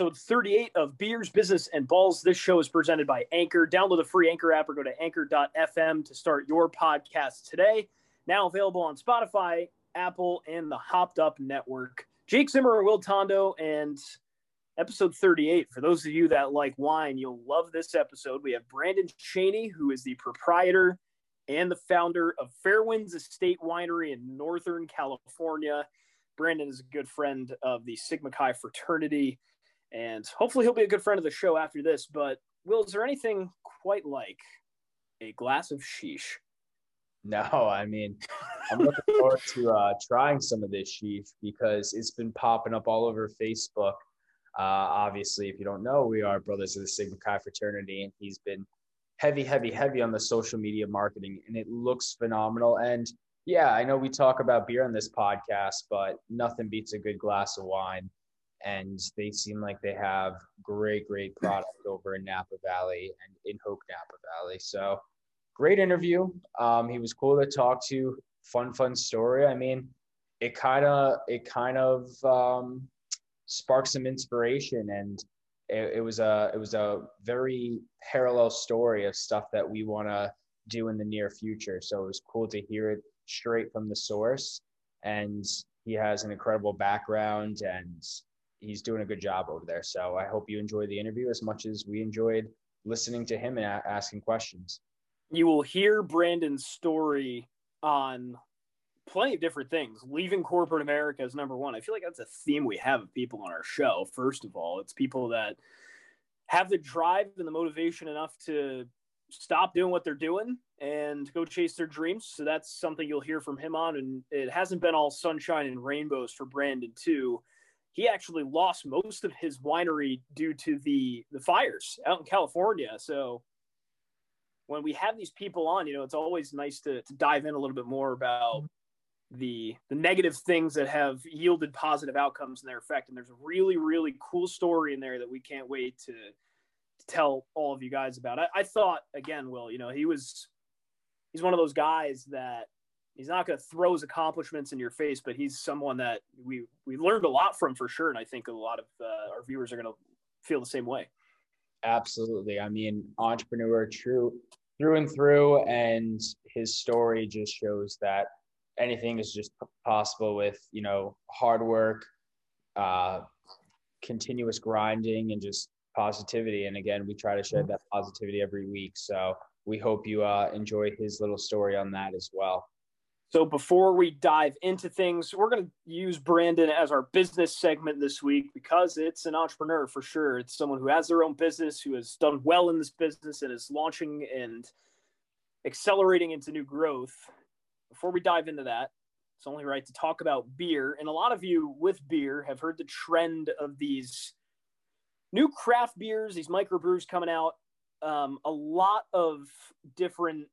episode 38 of Beers, Business, and Balls. This show is presented by Anchor. Download the free Anchor app or go to anchor.fm to start your podcast today. Now available on Spotify, Apple, and the Hopped Up Network. Jake Zimmer Will Tondo, and episode 38. For those of you that like wine, you'll love this episode. We have Brandon Cheney, who is the proprietor and the founder of Fairwinds Estate Winery in Northern California. Brandon is a good friend of the Sigma Chi fraternity, and hopefully he'll be a good friend of the show after this. But Will, is there anything quite like a glass of sheesh? No, I mean, I'm looking forward to uh, trying some of this sheesh because it's been popping up all over Facebook. Uh, obviously, if you don't know, we are brothers of the Sigma Chi fraternity, and he's been heavy, heavy, heavy on the social media marketing, and it looks phenomenal. And yeah, I know we talk about beer on this podcast, but nothing beats a good glass of wine. And they seem like they have great, great product over in Napa Valley and in Hope Napa Valley. So great interview. Um, he was cool to talk to. Fun, fun story. I mean, it kind of, it kind of um, sparked some inspiration and it, it was a it was a very parallel story of stuff that we want to do in the near future. So it was cool to hear it straight from the source. And he has an incredible background and he's doing a good job over there. So I hope you enjoy the interview as much as we enjoyed listening to him and a- asking questions. You will hear Brandon's story on plenty of different things. Leaving corporate America is number one. I feel like that's a theme we have of people on our show. First of all, it's people that have the drive and the motivation enough to stop doing what they're doing and go chase their dreams. So that's something you'll hear from him on. And it hasn't been all sunshine and rainbows for Brandon too. He actually lost most of his winery due to the the fires out in California. So when we have these people on, you know, it's always nice to, to dive in a little bit more about the the negative things that have yielded positive outcomes in their effect. And there's a really, really cool story in there that we can't wait to, to tell all of you guys about. I, I thought again, Will, you know, he was he's one of those guys that he's not going to throw his accomplishments in your face, but he's someone that we we learned a lot from for sure, and I think a lot of uh, our viewers are going to feel the same way. Absolutely. I mean, entrepreneur, true through and through, and his story just shows that anything is just possible with you know hard work, uh, continuous grinding, and just positivity. And again, we try to shed that positivity every week. So we hope you uh, enjoy his little story on that as well. So before we dive into things, we're going to use Brandon as our business segment this week because it's an entrepreneur for sure. It's someone who has their own business, who has done well in this business and is launching and accelerating into new growth. Before we dive into that, it's only right to talk about beer. And a lot of you with beer have heard the trend of these new craft beers, these microbrews coming out um, a lot of different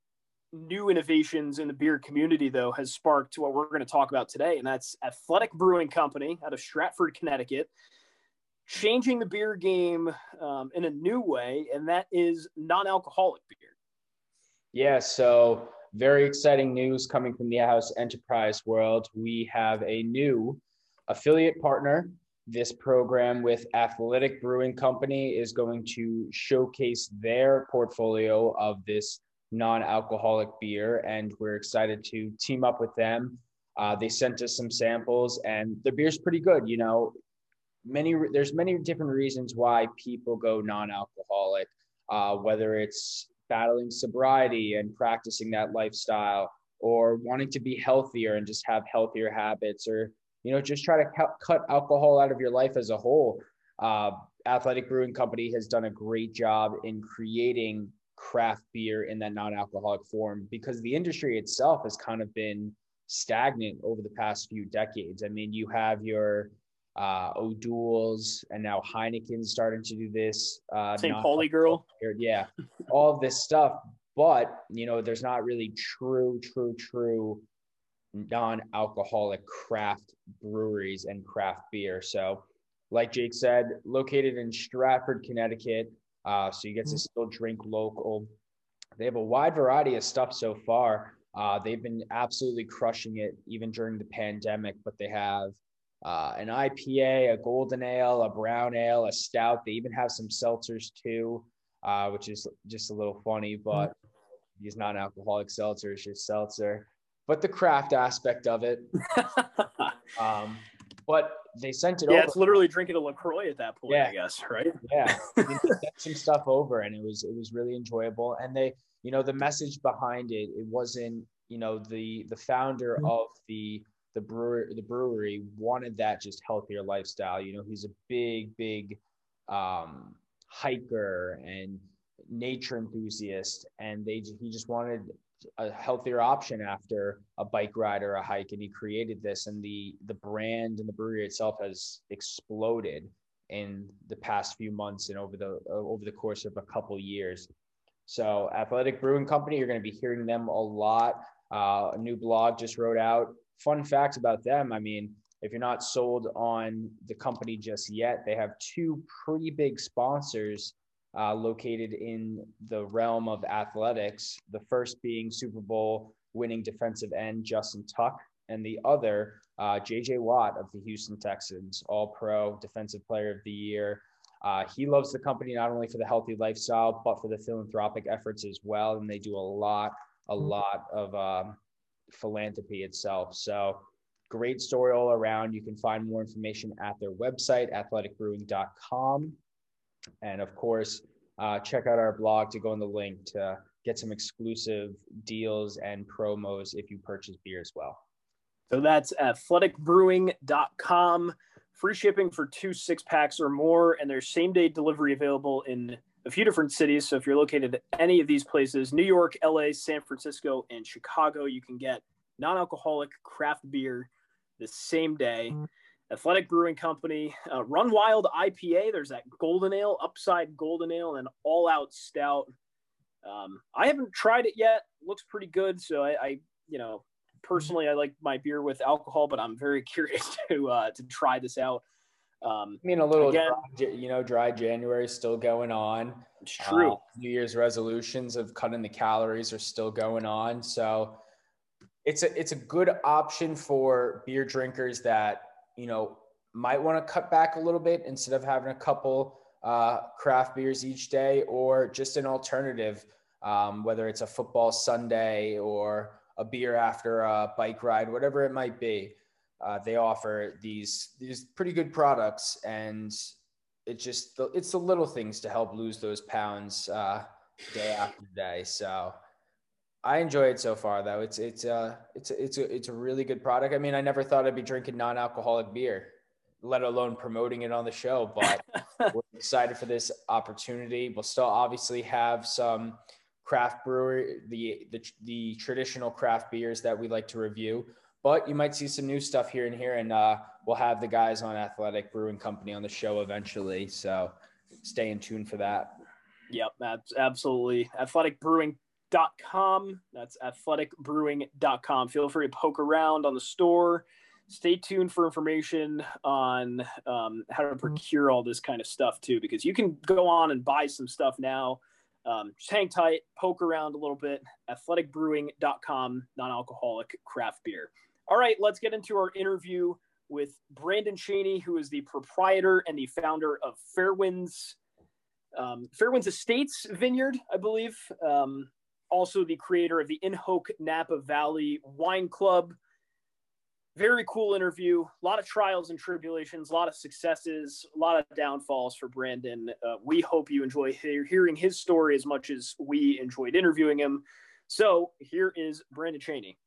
new innovations in the beer community, though, has sparked what we're going to talk about today, and that's Athletic Brewing Company out of Stratford, Connecticut, changing the beer game um, in a new way, and that is non-alcoholic beer. Yeah, so very exciting news coming from the House Enterprise world. We have a new affiliate partner this program with Athletic Brewing Company is going to showcase their portfolio of this non alcoholic beer, and we're excited to team up with them. Uh, they sent us some samples, and the beer's pretty good. You know, many there's many different reasons why people go non alcoholic, uh, whether it's battling sobriety and practicing that lifestyle, or wanting to be healthier and just have healthier habits, or you know, just try to cut alcohol out of your life as a whole. Uh, Athletic Brewing Company has done a great job in creating craft beer in that non-alcoholic form because the industry itself has kind of been stagnant over the past few decades. I mean, you have your uh, O'Doul's and now Heineken's starting to do this. Uh, St. Pauli girl. Yeah, all this stuff. But, you know, there's not really true, true, true non-alcoholic craft breweries and craft beer. So, like Jake said, located in Stratford, Connecticut, uh, so you get to mm-hmm. still drink local. They have a wide variety of stuff so far. Uh, they've been absolutely crushing it even during the pandemic, but they have uh, an IPA, a golden ale, a brown ale, a stout. They even have some seltzers too, uh, which is just a little funny, but it's not an alcoholic seltzer, it's just seltzer. But the craft aspect of it. um, but they sent it yeah, over. it's literally drinking a LaCroix at that point, Yeah. I guess, right? yeah they sent some stuff over and it was it was really enjoyable and they you know the message behind it it wasn't you know the the founder of the the brewery the brewery wanted that just healthier lifestyle you know he's a big big um hiker and nature enthusiast and they he just wanted a healthier option after a bike ride or a hike and he created this and the the brand and the brewery itself has exploded in the past few months and over the over the course of a couple years. So, Athletic Brewing Company, you're going to be hearing them a lot. Uh, a new blog just wrote out fun facts about them. I mean, if you're not sold on the company just yet, they have two pretty big sponsors uh, located in the realm of athletics. The first being Super Bowl winning defensive end Justin Tuck, and the other uh, JJ Watt of the Houston Texans, All Pro Defensive Player of the Year. Uh, he loves the company not only for the healthy lifestyle, but for the philanthropic efforts as well. And they do a lot, a lot of um, philanthropy itself. So great story all around. You can find more information at their website, athleticbrewing.com. And of course, uh, check out our blog to go in the link to get some exclusive deals and promos if you purchase beer as well. So that's athleticbrewing.com. Free shipping for two six packs or more, and there's same day delivery available in a few different cities. So if you're located at any of these places, New York, LA, San Francisco, and Chicago, you can get non alcoholic craft beer the same day. Athletic Brewing Company, uh, Run Wild IPA. There's that Golden Ale, Upside Golden Ale, and All Out Stout. Um, I haven't tried it yet. Looks pretty good. So I, I, you know, personally, I like my beer with alcohol, but I'm very curious to uh, to try this out. Um, I mean, a little, Again- dry, you know, dry January still going on. it's true. Uh, New Year's resolutions of cutting the calories are still going on. So it's a it's a good option for beer drinkers that you know might want to cut back a little bit instead of having a couple uh, craft beers each day, or just an alternative, um, whether it's a football Sunday or a beer after a bike ride, whatever it might be. Uh, they offer these these pretty good products, and it just it's the little things to help lose those pounds uh, day after day. So I enjoy it so far, though. It's it's uh it's it's a it's a really good product. I mean, I never thought I'd be drinking non-alcoholic beer, let alone promoting it on the show. But we're excited for this opportunity. We'll still obviously have some craft brewery, the the the traditional craft beers that we like to review. But you might see some new stuff here and here, and uh, we'll have the guys on Athletic Brewing Company on the show eventually. So stay in tune for that. Yep, absolutely. Athletic absolutely. Athleticbrewing.com. That's athleticbrewing.com. Feel free to poke around on the store. Stay tuned for information on um, how to procure all this kind of stuff too, because you can go on and buy some stuff now. Um, just hang tight, poke around a little bit. Athleticbrewing.com, non alcoholic craft beer. All right, let's get into our interview with Brandon Cheney, who is the proprietor and the founder of Fairwinds um, Fairwinds Estates Vineyard, I believe. Um, also, the creator of the In Hope Napa Valley Wine Club. Very cool interview. A lot of trials and tribulations, a lot of successes, a lot of downfalls for Brandon. Uh, we hope you enjoy he- hearing his story as much as we enjoyed interviewing him. So, here is Brandon Cheney.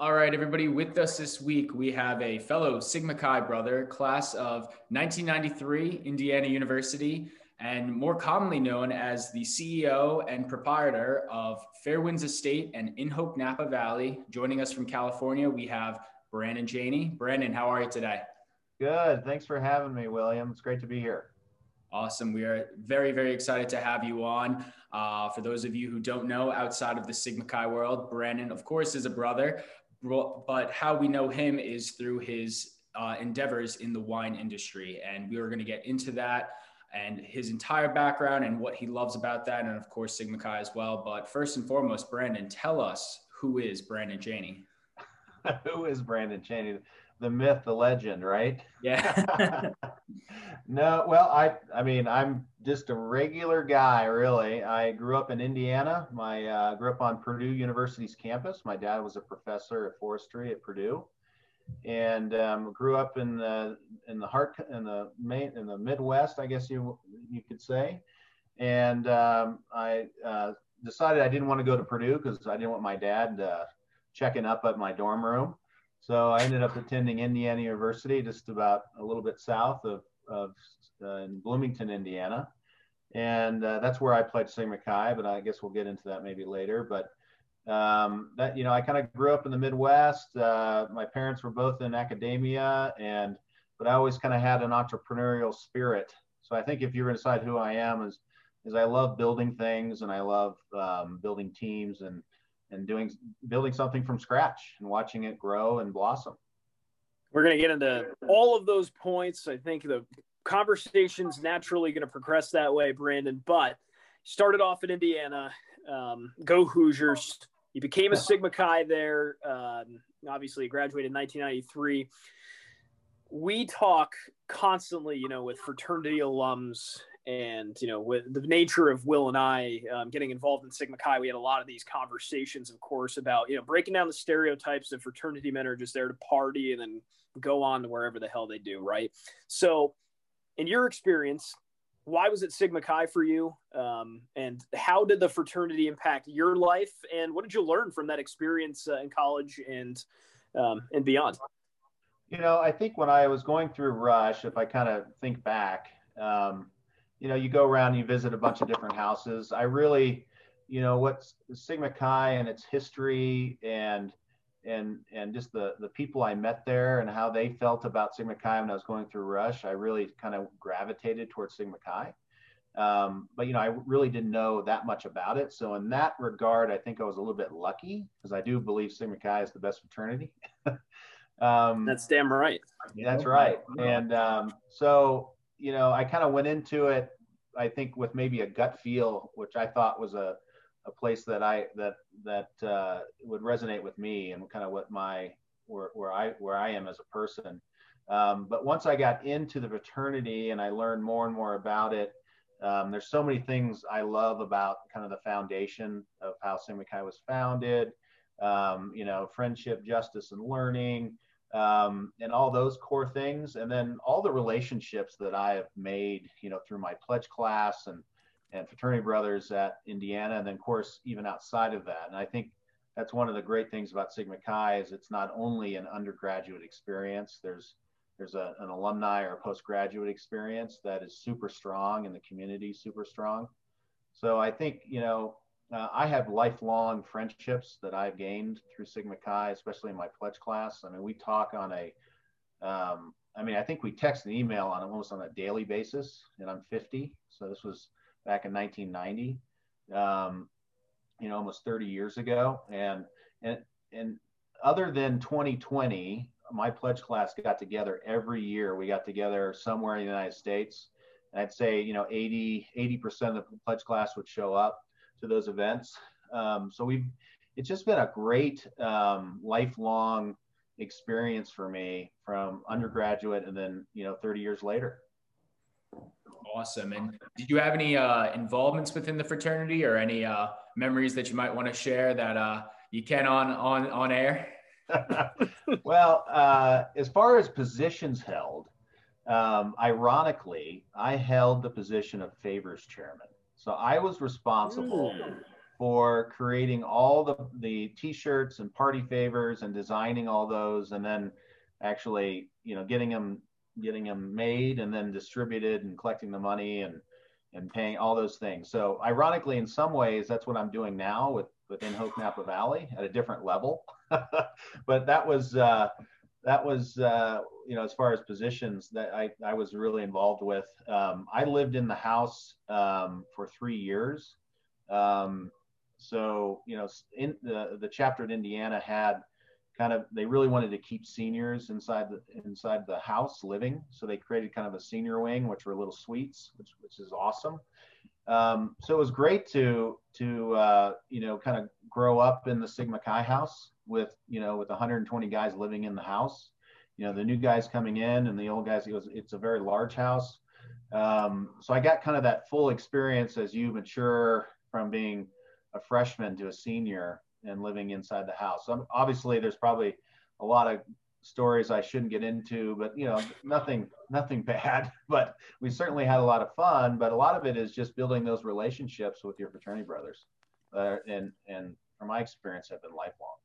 All right, everybody, with us this week, we have a fellow Sigma Chi brother, class of 1993, Indiana University, and more commonly known as the CEO and proprietor of Fairwinds Estate and In Hope Napa Valley. Joining us from California, we have Brandon Cheney. Brandon, how are you today? Good. Thanks for having me, William. It's great to be here. Awesome. We are very, very excited to have you on. Uh, for those of you who don't know, outside of the Sigma Chi world, Brandon, of course, is a brother, but how we know him is through his uh, endeavors in the wine industry. And we are going to get into that and his entire background and what he loves about that. And of course, Sigma Chi as well. But first and foremost, Brandon, tell us who is Brandon Cheney? Who is Brandon Cheney? The myth, the legend, right? Yeah. no, well, I I mean, I'm just a regular guy, really. I grew up in Indiana. My uh, grew up on Purdue University's campus. My dad was a professor of forestry at Purdue, and um, grew up in the in the heart in the main in the Midwest, I guess you you could say. And um, I uh, decided I didn't want to go to Purdue because I didn't want my dad uh, checking up at my dorm room. So I ended up attending Indiana University, just about a little bit south of, of uh, in Bloomington, Indiana. And uh, that's where I played Sigma Chi, but I guess we'll get into that maybe later. But um, that, you know, I kind of grew up in the Midwest. Uh, my parents were both in academia and, but I always kind of had an entrepreneurial spirit. So I think if you were to decide who I am is, is I love building things and I love um, building teams and, and doing building something from scratch and watching it grow and blossom. We're going to get into all of those points. I think the conversation's naturally going to progress that way, Brandon. But started off in Indiana, um, go Hoosiers. You became a Sigma Chi there. Um, obviously, graduated in 1993. We talk constantly, you know, with fraternity alums and you know with the nature of will and i um, getting involved in sigma chi we had a lot of these conversations of course about you know breaking down the stereotypes that fraternity men are just there to party and then go on to wherever the hell they do right so in your experience why was it sigma chi for you? Um, and how did the fraternity impact your life? And what did you learn from that experience uh, in college and um, and beyond? You know i think when i was going through rush if i kind of think back um, you know, you go around, you visit a bunch of different houses. I really, you know, what's Sigma Chi and its history and and and just the the people I met there and how they felt about Sigma Chi when I was going through Rush, I really kind of gravitated towards Sigma Chi. Um, but you know, I really didn't know that much about it. So in that regard, I think I was a little bit lucky because I do believe Sigma Chi is the best fraternity. um, that's damn right. That's right. And um, so you know, I kind of went into it, I think, with maybe a gut feel, which I thought was a, a place that I that that uh, would resonate with me and kind of what my where, where I where I am as a person. Um, but once I got into the fraternity and I learned more and more about it, um, there's so many things I love about kind of the foundation of how Sigma Chi was founded. Um, you know, friendship, justice, and learning um, and all those core things, and then all the relationships that I have made, you know, through my pledge class and and fraternity brothers at Indiana, and then of course even outside of that. And I think that's one of the great things about Sigma Chi is it's not only an undergraduate experience. There's there's a, an alumni or postgraduate experience that is super strong, and the community super strong. So I think you know uh, I have lifelong friendships that I've gained through Sigma Chi, especially in my pledge class. I mean, we talk on a, um, I mean, I think we text and email on almost on a daily basis, and I'm 50, so this was back in 1990, um, you know, almost 30 years ago, and and and other than 2020, my pledge class got together every year. We got together somewhere in the United States. And I'd say, you know, 80 80% of the pledge class would show up to those events. Um, so we've it's just been a great um, lifelong experience for me from undergraduate and then you know 30 years later. Awesome. And did you have any uh, involvements within the fraternity or any uh, memories that you might want to share that uh, you can on on on air? well, uh, as far as positions held, um, ironically, I held the position of favors chairman. So I was responsible mm. for creating all the, the t-shirts and party favors and designing all those and then actually, you know, getting them getting them made and then distributed and collecting the money and and paying all those things. So ironically, in some ways, that's what I'm doing now with within Hope Napa Valley at a different level. but that was uh, that was uh, you know as far as positions that I, I was really involved with um, i lived in the house um, for three years um, so you know in the, the chapter in indiana had kind of they really wanted to keep seniors inside the inside the house living so they created kind of a senior wing which were little suites which, which is awesome um, so it was great to to uh, you know kind of grow up in the Sigma Chi house with you know with 120 guys living in the house. You know the new guys coming in and the old guys. it was it's a very large house. Um, so I got kind of that full experience as you mature from being a freshman to a senior and living inside the house. So obviously, there's probably a lot of stories I shouldn't get into, but you know, nothing, nothing bad. But we certainly had a lot of fun. But a lot of it is just building those relationships with your fraternity brothers, uh, and and from my experience, have been lifelong.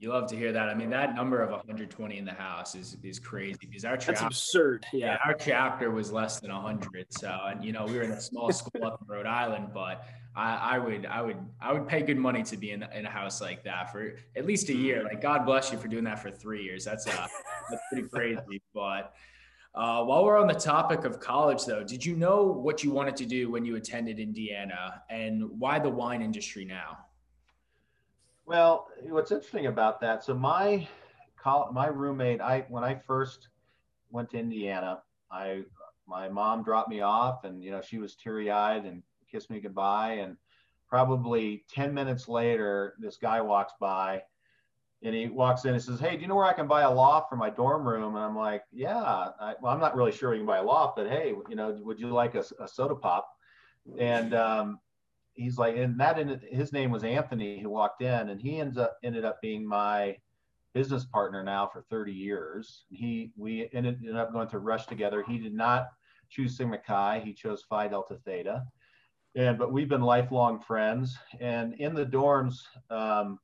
You love to hear that. I mean, that number of 120 in the house is is crazy because our chapter, that's absurd. Yeah. yeah, our chapter was less than 100. So, and you know, we were in a small school up in Rhode Island, but I, I, would, I would, I would pay good money to be in, in a house like that for at least a year. Like, God bless you for doing that for three years. That's uh, that's pretty crazy. But uh, while we're on the topic of college, though, did you know what you wanted to do when you attended Indiana, and why the wine industry now? Well, what's interesting about that? So my my roommate, I when I first went to Indiana, I my mom dropped me off, and you know she was teary eyed and kissed me goodbye, and probably 10 minutes later, this guy walks by and he walks in and says, Hey, do you know where I can buy a loft for my dorm room? And I'm like, Yeah, I, well, I'm not really sure you can buy a loft, but hey, you know, would you like a, a soda pop? And um, he's like, and that in, his name was Anthony, who walked in, and he ends up ended up being my business partner now for 30 years. He we ended, ended up going to Rush together. He did not choose Sigma Chi; he chose Phi Delta Theta. And but we've been lifelong friends. And in the dorms, um,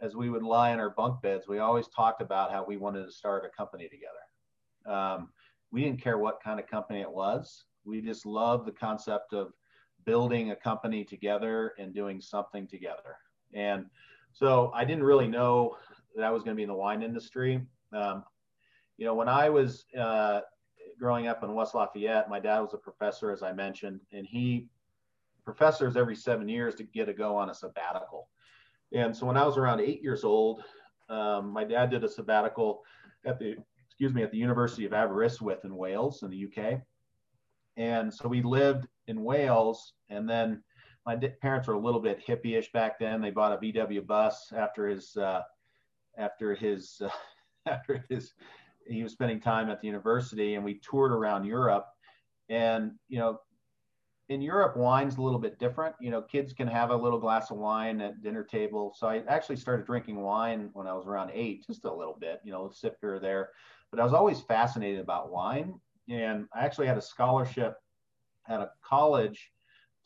as we would lie in our bunk beds, we always talked about how we wanted to start a company together. Um, we didn't care what kind of company it was. We just loved the concept of building a company together and doing something together. And so I didn't really know that I was going to be in the wine industry. Um, you know, when I was uh, growing up in West Lafayette, my dad was a professor, as I mentioned, and he professors every seven years to get to go on a sabbatical. And so when I was around eight years old, um, my dad did a sabbatical at the excuse me at the University of Aberystwyth in Wales in the UK. And so we lived in Wales. And then my parents were a little bit hippie-ish back then. They bought a VW bus after his uh, after his uh, after his he was spending time at the university, and we toured around Europe. And you know, in Europe, wine's a little bit different. You know, kids can have a little glass of wine at dinner table. So I actually started drinking wine when I was around eight, just a little bit, you know, a sip here or there. But I was always fascinated about wine. And I actually had a scholarship at a college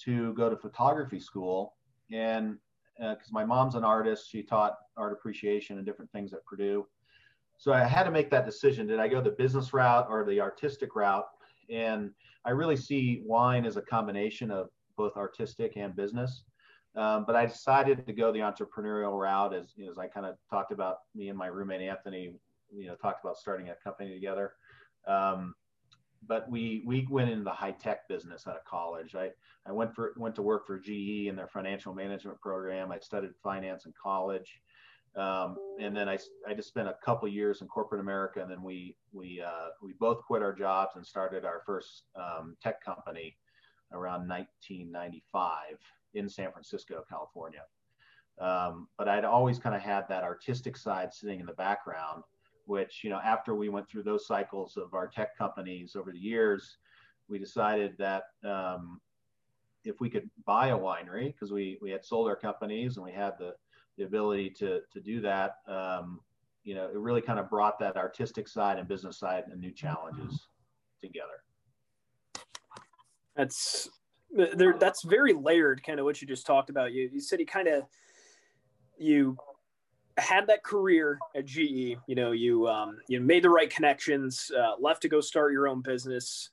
to go to photography school. And because uh, my mom's an artist, she taught art appreciation and different things at Purdue. So I had to make that decision. Did I go the business route or the artistic route? And I really see wine as a combination of both artistic and business. Um, but I decided to go the entrepreneurial route as, you know, as I kind of talked about me and my roommate Anthony, you know, talked about starting a company together. Um, but we we went into the high tech business out of college. I I went for went to work for GE in their financial management program. I studied finance in college, um, and then I I just spent a couple years in corporate America, and then we we uh, we both quit our jobs and started our first um, tech company around 1995 in San Francisco, California. Um, but I'd always kind of had that artistic side sitting in the background which you know after we went through those cycles of our tech companies over the years we decided that um, if we could buy a winery because we we had sold our companies and we had the the ability to to do that um, you know it really kind of brought that artistic side and business side and new challenges together. That's there that's very layered kind of what you just talked about. You you said you kind of you had that career at GE, you know, you um, you made the right connections, uh, left to go start your own business,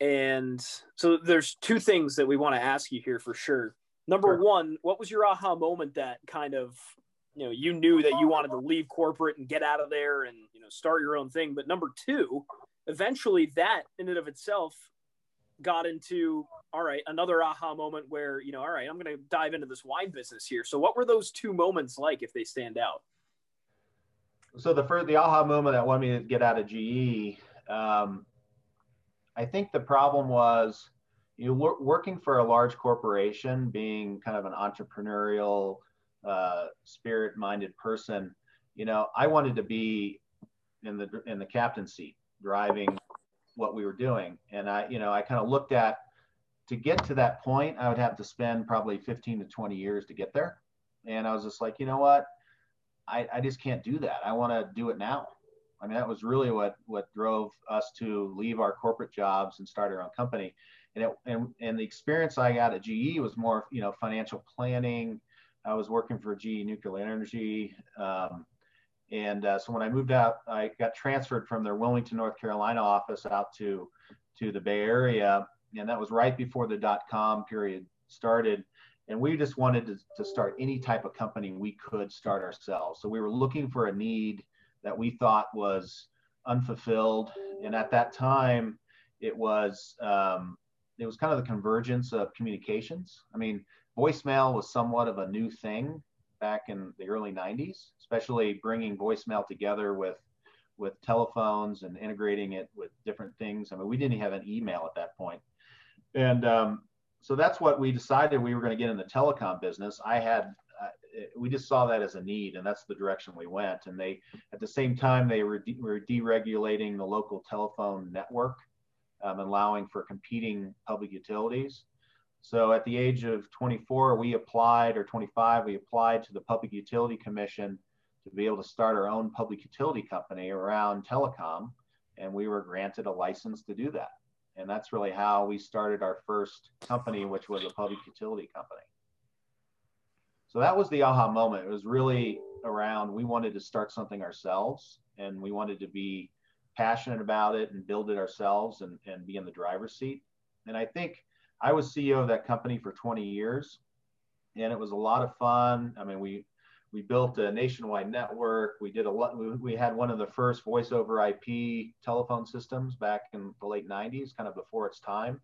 and so there's two things that we want to ask you here for sure. Number sure. one, what was your aha moment that kind of you know you knew that you wanted to leave corporate and get out of there and you know start your own thing? But number two, eventually that in and of itself got into all right another aha moment where you know all right i'm going to dive into this wine business here. So what were those two moments like if they stand out? So the first the aha moment that wanted me to get out of ge um, i think the problem was you know, working for a large corporation, being kind of an entrepreneurial, uh, spirit-minded person, you know, I wanted to be in the in the captain's seat, driving what we were doing, and I, you know, I kind of looked at to get to that point, I would have to spend probably 15 to 20 years to get there, and I was just like, you know what, I, I just can't do that. I want to do it now. I mean, that was really what what drove us to leave our corporate jobs and start our own company. And it, and and the experience I got at GE was more, you know, financial planning. I was working for GE Nuclear Energy, um, and uh, so when I moved out, I got transferred from their Wilmington, North Carolina office out to to the Bay Area, and that was right before the dot com period started. And we just wanted to, to start any type of company we could start ourselves. So we were looking for a need that we thought was unfulfilled. And at that time, it was um, it was kind of the convergence of communications. I mean, voicemail was somewhat of a new thing back in the early 90s, especially bringing voicemail together with with telephones and integrating it with different things. I mean, we didn't have an email at that point. And um, so that's what we decided we were going to get in the telecom business. I had we just saw that as a need, and that's the direction we went. And they, at the same time, they were, de- were deregulating the local telephone network, um, allowing for competing public utilities. So at the age of 24, we applied, or 25, we applied to the Public Utility Commission to be able to start our own public utility company around telecom, and we were granted a license to do that. And that's really how we started our first company, which was a public utility company. So that was the aha moment. It was really around we wanted to start something ourselves and we wanted to be passionate about it and build it ourselves and, and be in the driver's seat. And I think I was CEO of that company for 20 years and it was a lot of fun. I mean, we we built a nationwide network. We did a lot. We, had one of the first voice over IP telephone systems back in the late 90s, kind of before its time.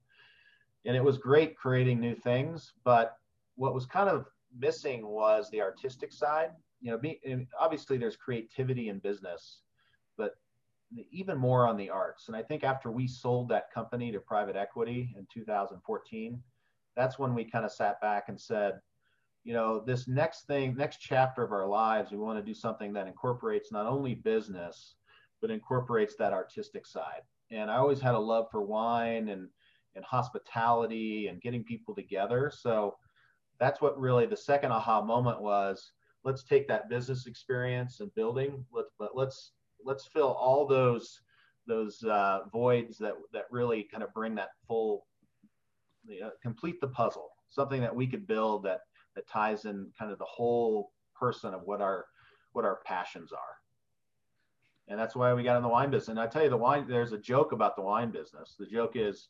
And it was great creating new things. But what was kind of missing was the artistic side. You know, be, obviously there's creativity in business, but even more on the arts. And I think after we sold that company to private equity in 2014, that's when we kind of sat back and said, you know, this next thing, next chapter of our lives, we want to do something that incorporates not only business, but incorporates that artistic side. And I always had a love for wine and and hospitality and getting people together. So that's what really the second aha moment was let's take that business experience and building let's let's let's fill all those those uh, voids that that really kind of bring that full uh, complete the puzzle something that we could build that that ties in kind of the whole person of what our what our passions are and that's why we got in the wine business and i tell you the wine there's a joke about the wine business the joke is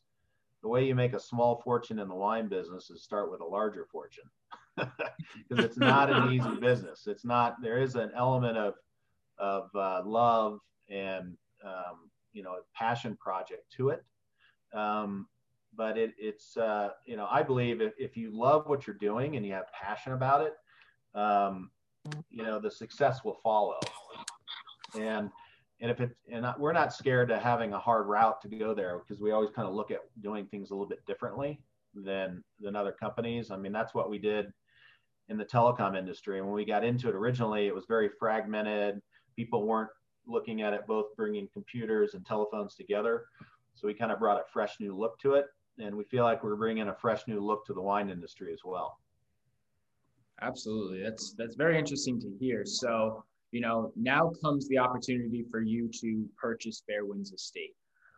the way you make a small fortune in the wine business is start with a larger fortune because it's not an easy business. It's not. There is an element of of uh, love and um, you know passion project to it. Um, but it, it's uh, you know I believe if, if you love what you're doing and you have passion about it, um, you know the success will follow. And and if it and we're not scared to having a hard route to go there because we always kind of look at doing things a little bit differently than than other companies. I mean that's what we did in the telecom industry. When we got into it originally it was very fragmented. People weren't looking at it both bringing computers and telephones together. So we kind of brought a fresh new look to it and we feel like we're bringing a fresh new look to the wine industry as well absolutely that's that's very interesting to hear so you know, now comes the opportunity for you to purchase Fairwinds Estate.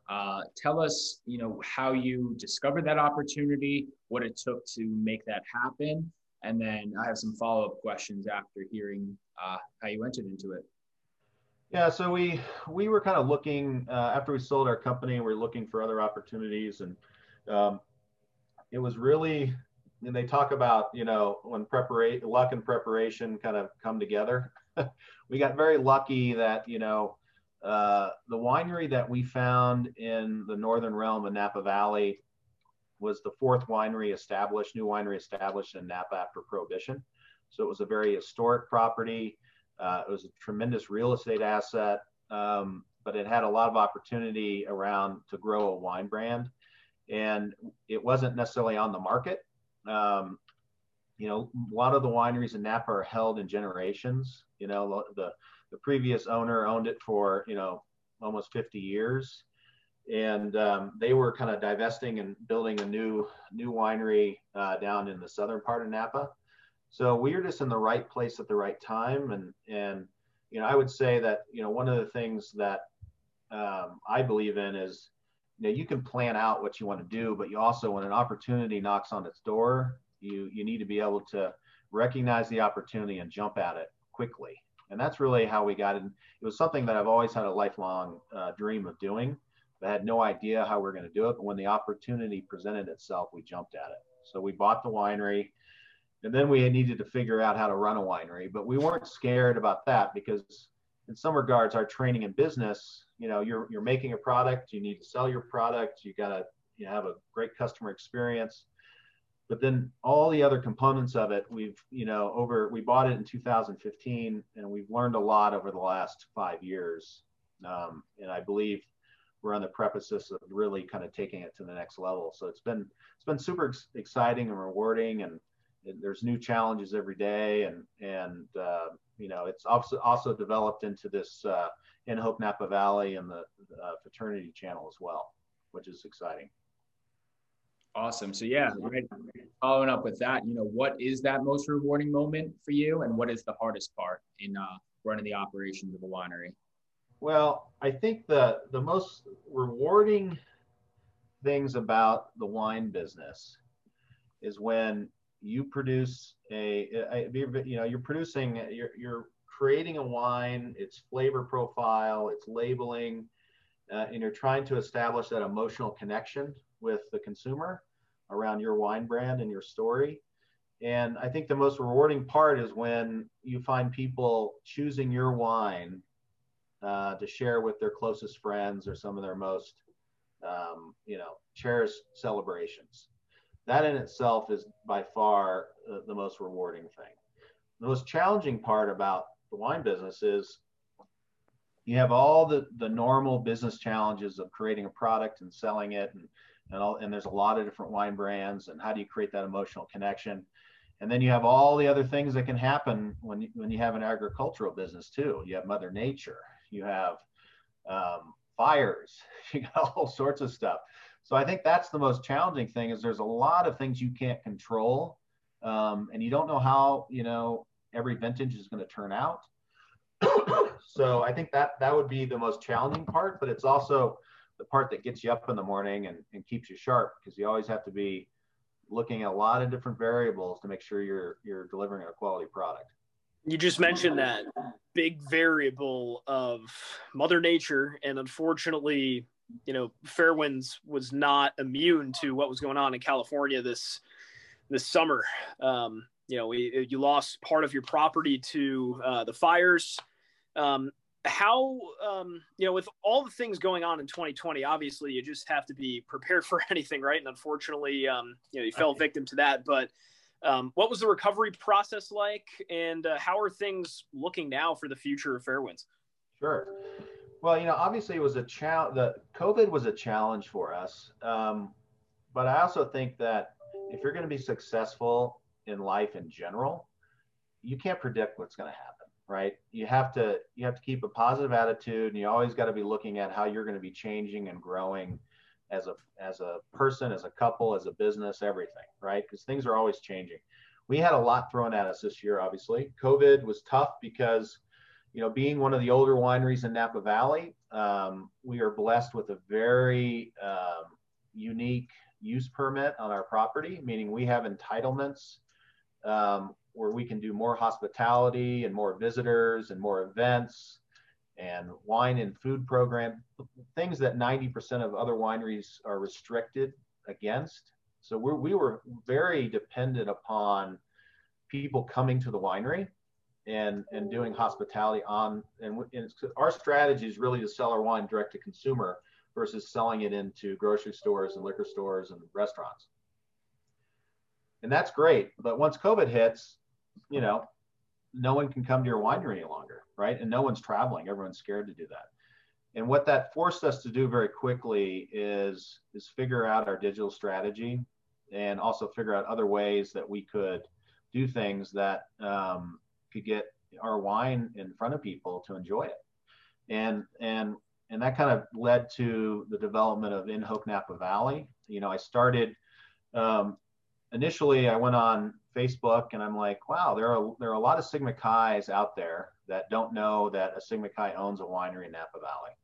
Uh, tell us, you know, how you discovered that opportunity, what it took to make that happen, and then I have some follow-up questions after hearing uh, how you entered into it. Yeah, so we we were kind of looking uh, after we sold our company. We are looking for other opportunities, and um, it was really. And they talk about you know when preparation, luck and preparation kind of come together. we got very lucky that you know uh, the winery that we found in the northern realm of Napa Valley was the fourth winery established, new winery established in Napa after Prohibition. So it was a very historic property. Uh, it was a tremendous real estate asset, um, but it had a lot of opportunity around to grow a wine brand. And it wasn't necessarily on the market. Um, you know, a lot of the wineries in Napa are held in generations. You know, the the previous owner owned it for you know almost 50 years, and um, they were kind of divesting and building a new new winery uh, down in the southern part of Napa. So we were just in the right place at the right time, and and you know I would say that you know one of the things that um, I believe in is you know you can plan out what you want to do, but you also when an opportunity knocks on its door, you you need to be able to recognize the opportunity and jump at it quickly. And that's really how we got in. It was something that I've always had a lifelong uh, dream of doing. I had no idea how we are going to do it, but when the opportunity presented itself, we jumped at it. So we bought the winery, and then we needed to figure out how to run a winery. But we weren't scared about that because, in some regards, our training in business, you know, you're you're making a product, you need to sell your product, you got to you have a great customer experience. But then all the other components of it we've you know over we bought it in 2015 and we've learned a lot over the last five years. Um, and i believe we're on the precipice of really kind of taking it to the next level. So it's been it's been super ex- exciting and rewarding and, there's new challenges every day and and uh, you know it's also also developed into this uh, in hope napa valley and the uh, fraternity channel as well which is exciting Awesome. So yeah, right. Following up with that, you know, what is that most rewarding moment for you, and what is the hardest part in uh, running the operations of a winery? Well, I think the the most rewarding things about the wine business is when you produce a, you know you're producing you're, you're creating a wine its flavor profile its labeling uh, and you're trying to establish that emotional connection with the consumer around your wine brand and your story. And I think the most rewarding part is when you find people choosing your wine uh, to share with their closest friends or some of their most, um, you know, cherished celebrations. That in itself is by far the, the most rewarding thing. The most challenging part about the wine business is you have all the, the normal business challenges of creating a product and selling it and and, all, and there's a lot of different wine brands and how do you create that emotional connection? And then you have all the other things that can happen when you, when you have an agricultural business too. You have mother nature you have um, fires you got all sorts of stuff so i think that's the most challenging thing is there's a lot of things you can't control um, and you don't know how you know every vintage is going to turn out so i think that that would be the most challenging part but it's also the part that gets you up in the morning and, and keeps you sharp because you always have to be looking at a lot of different variables to make sure you're you're delivering a quality product. You just mentioned that big variable of Mother Nature, and unfortunately, you know, Fairwinds was not immune to what was going on in California this this summer. Um, you know, we, you lost part of your property to uh, the fires. Um, how um, you know with all the things going on in 2020 obviously you just have to be prepared for anything right? And unfortunately um, you know you fell victim to that. But um, what was the recovery process like? And uh, how are things looking now for the future of fairwinds? Sure well you know obviously it was a challenge the covid was a challenge for us um, but i also think that if you're going to be successful in life in general you can't predict what's going to happen right? You have to you have to keep a positive attitude and you always got to be looking at how you're going to be changing and growing as a as a person as a couple as a business everything right? Because things are always changing. We had a lot thrown at us this year obviously. Covid was tough because you know being one of the older wineries in napa valley um, we are blessed with a very um, unique use permit on our property meaning we have entitlements um, where we can do more hospitality and more visitors and more events and wine and food program things that 90% of other wineries are restricted against. So we're, we were very dependent upon people coming to the winery and and doing hospitality on and, and our strategy is really to sell our wine direct to consumer versus selling it into grocery stores and liquor stores and restaurants and that's great but once covid hits you know, no one can come to your winery any longer, right? And no one's traveling. Everyone's scared to do that. and what that forced us to do very quickly is is figure out our digital strategy and also figure out other ways that we could do things that um, could get our wine in front of people to enjoy it. And and and that kind of led to the development of in hope napa valley. You know i started um, initially i went on facebook and i'm like wow there are there are a lot of sigma chi's out there that don't know that a sigma chi owns a winery in napa valley.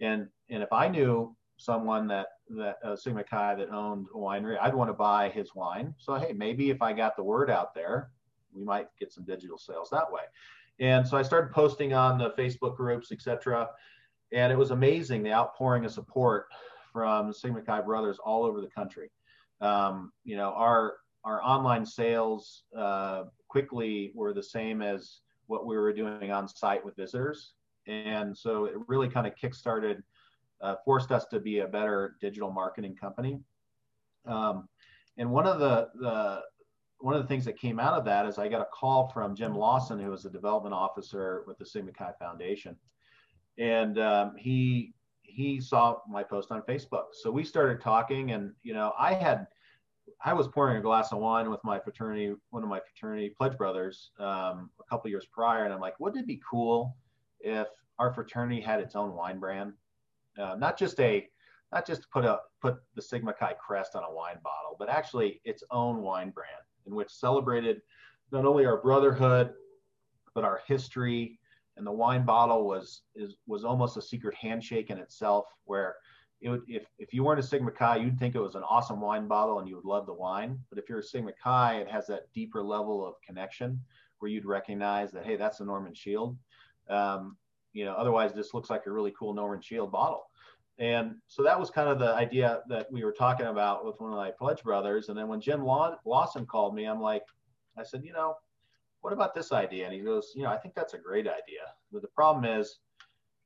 And and if i knew someone that that uh, Sigma Chi that owned a winery, I'd want to buy his wine. So hey, maybe if I got the word out there, we might get some digital sales that way. And so I started posting on the Facebook groups, etc. And it was amazing the outpouring of support from Sigma Chi brothers all over the country. Um, you know, our our online sales uh, quickly were the same as what we were doing on site with visitors, and so it really kind of kickstarted uh, forced us to be a better digital marketing company. Um, and one of the, the one of the things that came out of that is I got a call from Jim Lawson, who was a development officer with the Sigma Chi Foundation, and um, he he saw my post on Facebook. So we started talking, and you know, I had I was pouring a glass of wine with my fraternity, one of my fraternity pledge brothers, um, a couple years prior, and I'm like, wouldn't it be cool if our fraternity had its own wine brand? uh, not just a not just put a put the Sigma Chi crest on a wine bottle, but actually its own wine brand in which celebrated not only our brotherhood but our history. And the wine bottle was is was almost a secret handshake in itself, where it would, if if you weren't a Sigma Chi, you'd think it was an awesome wine bottle and you would love the wine. But if you're a Sigma Chi, it has that deeper level of connection where you'd recognize that hey, that's a Norman Shield. Um, you know, otherwise this looks like a really cool Norman Shield bottle. And so that was kind of the idea that we were talking about with one of my pledge brothers. And then when Jim Lawson called me, I'm like, I said, you know, what about this idea? And he goes, you know, I think that's a great idea. But the problem is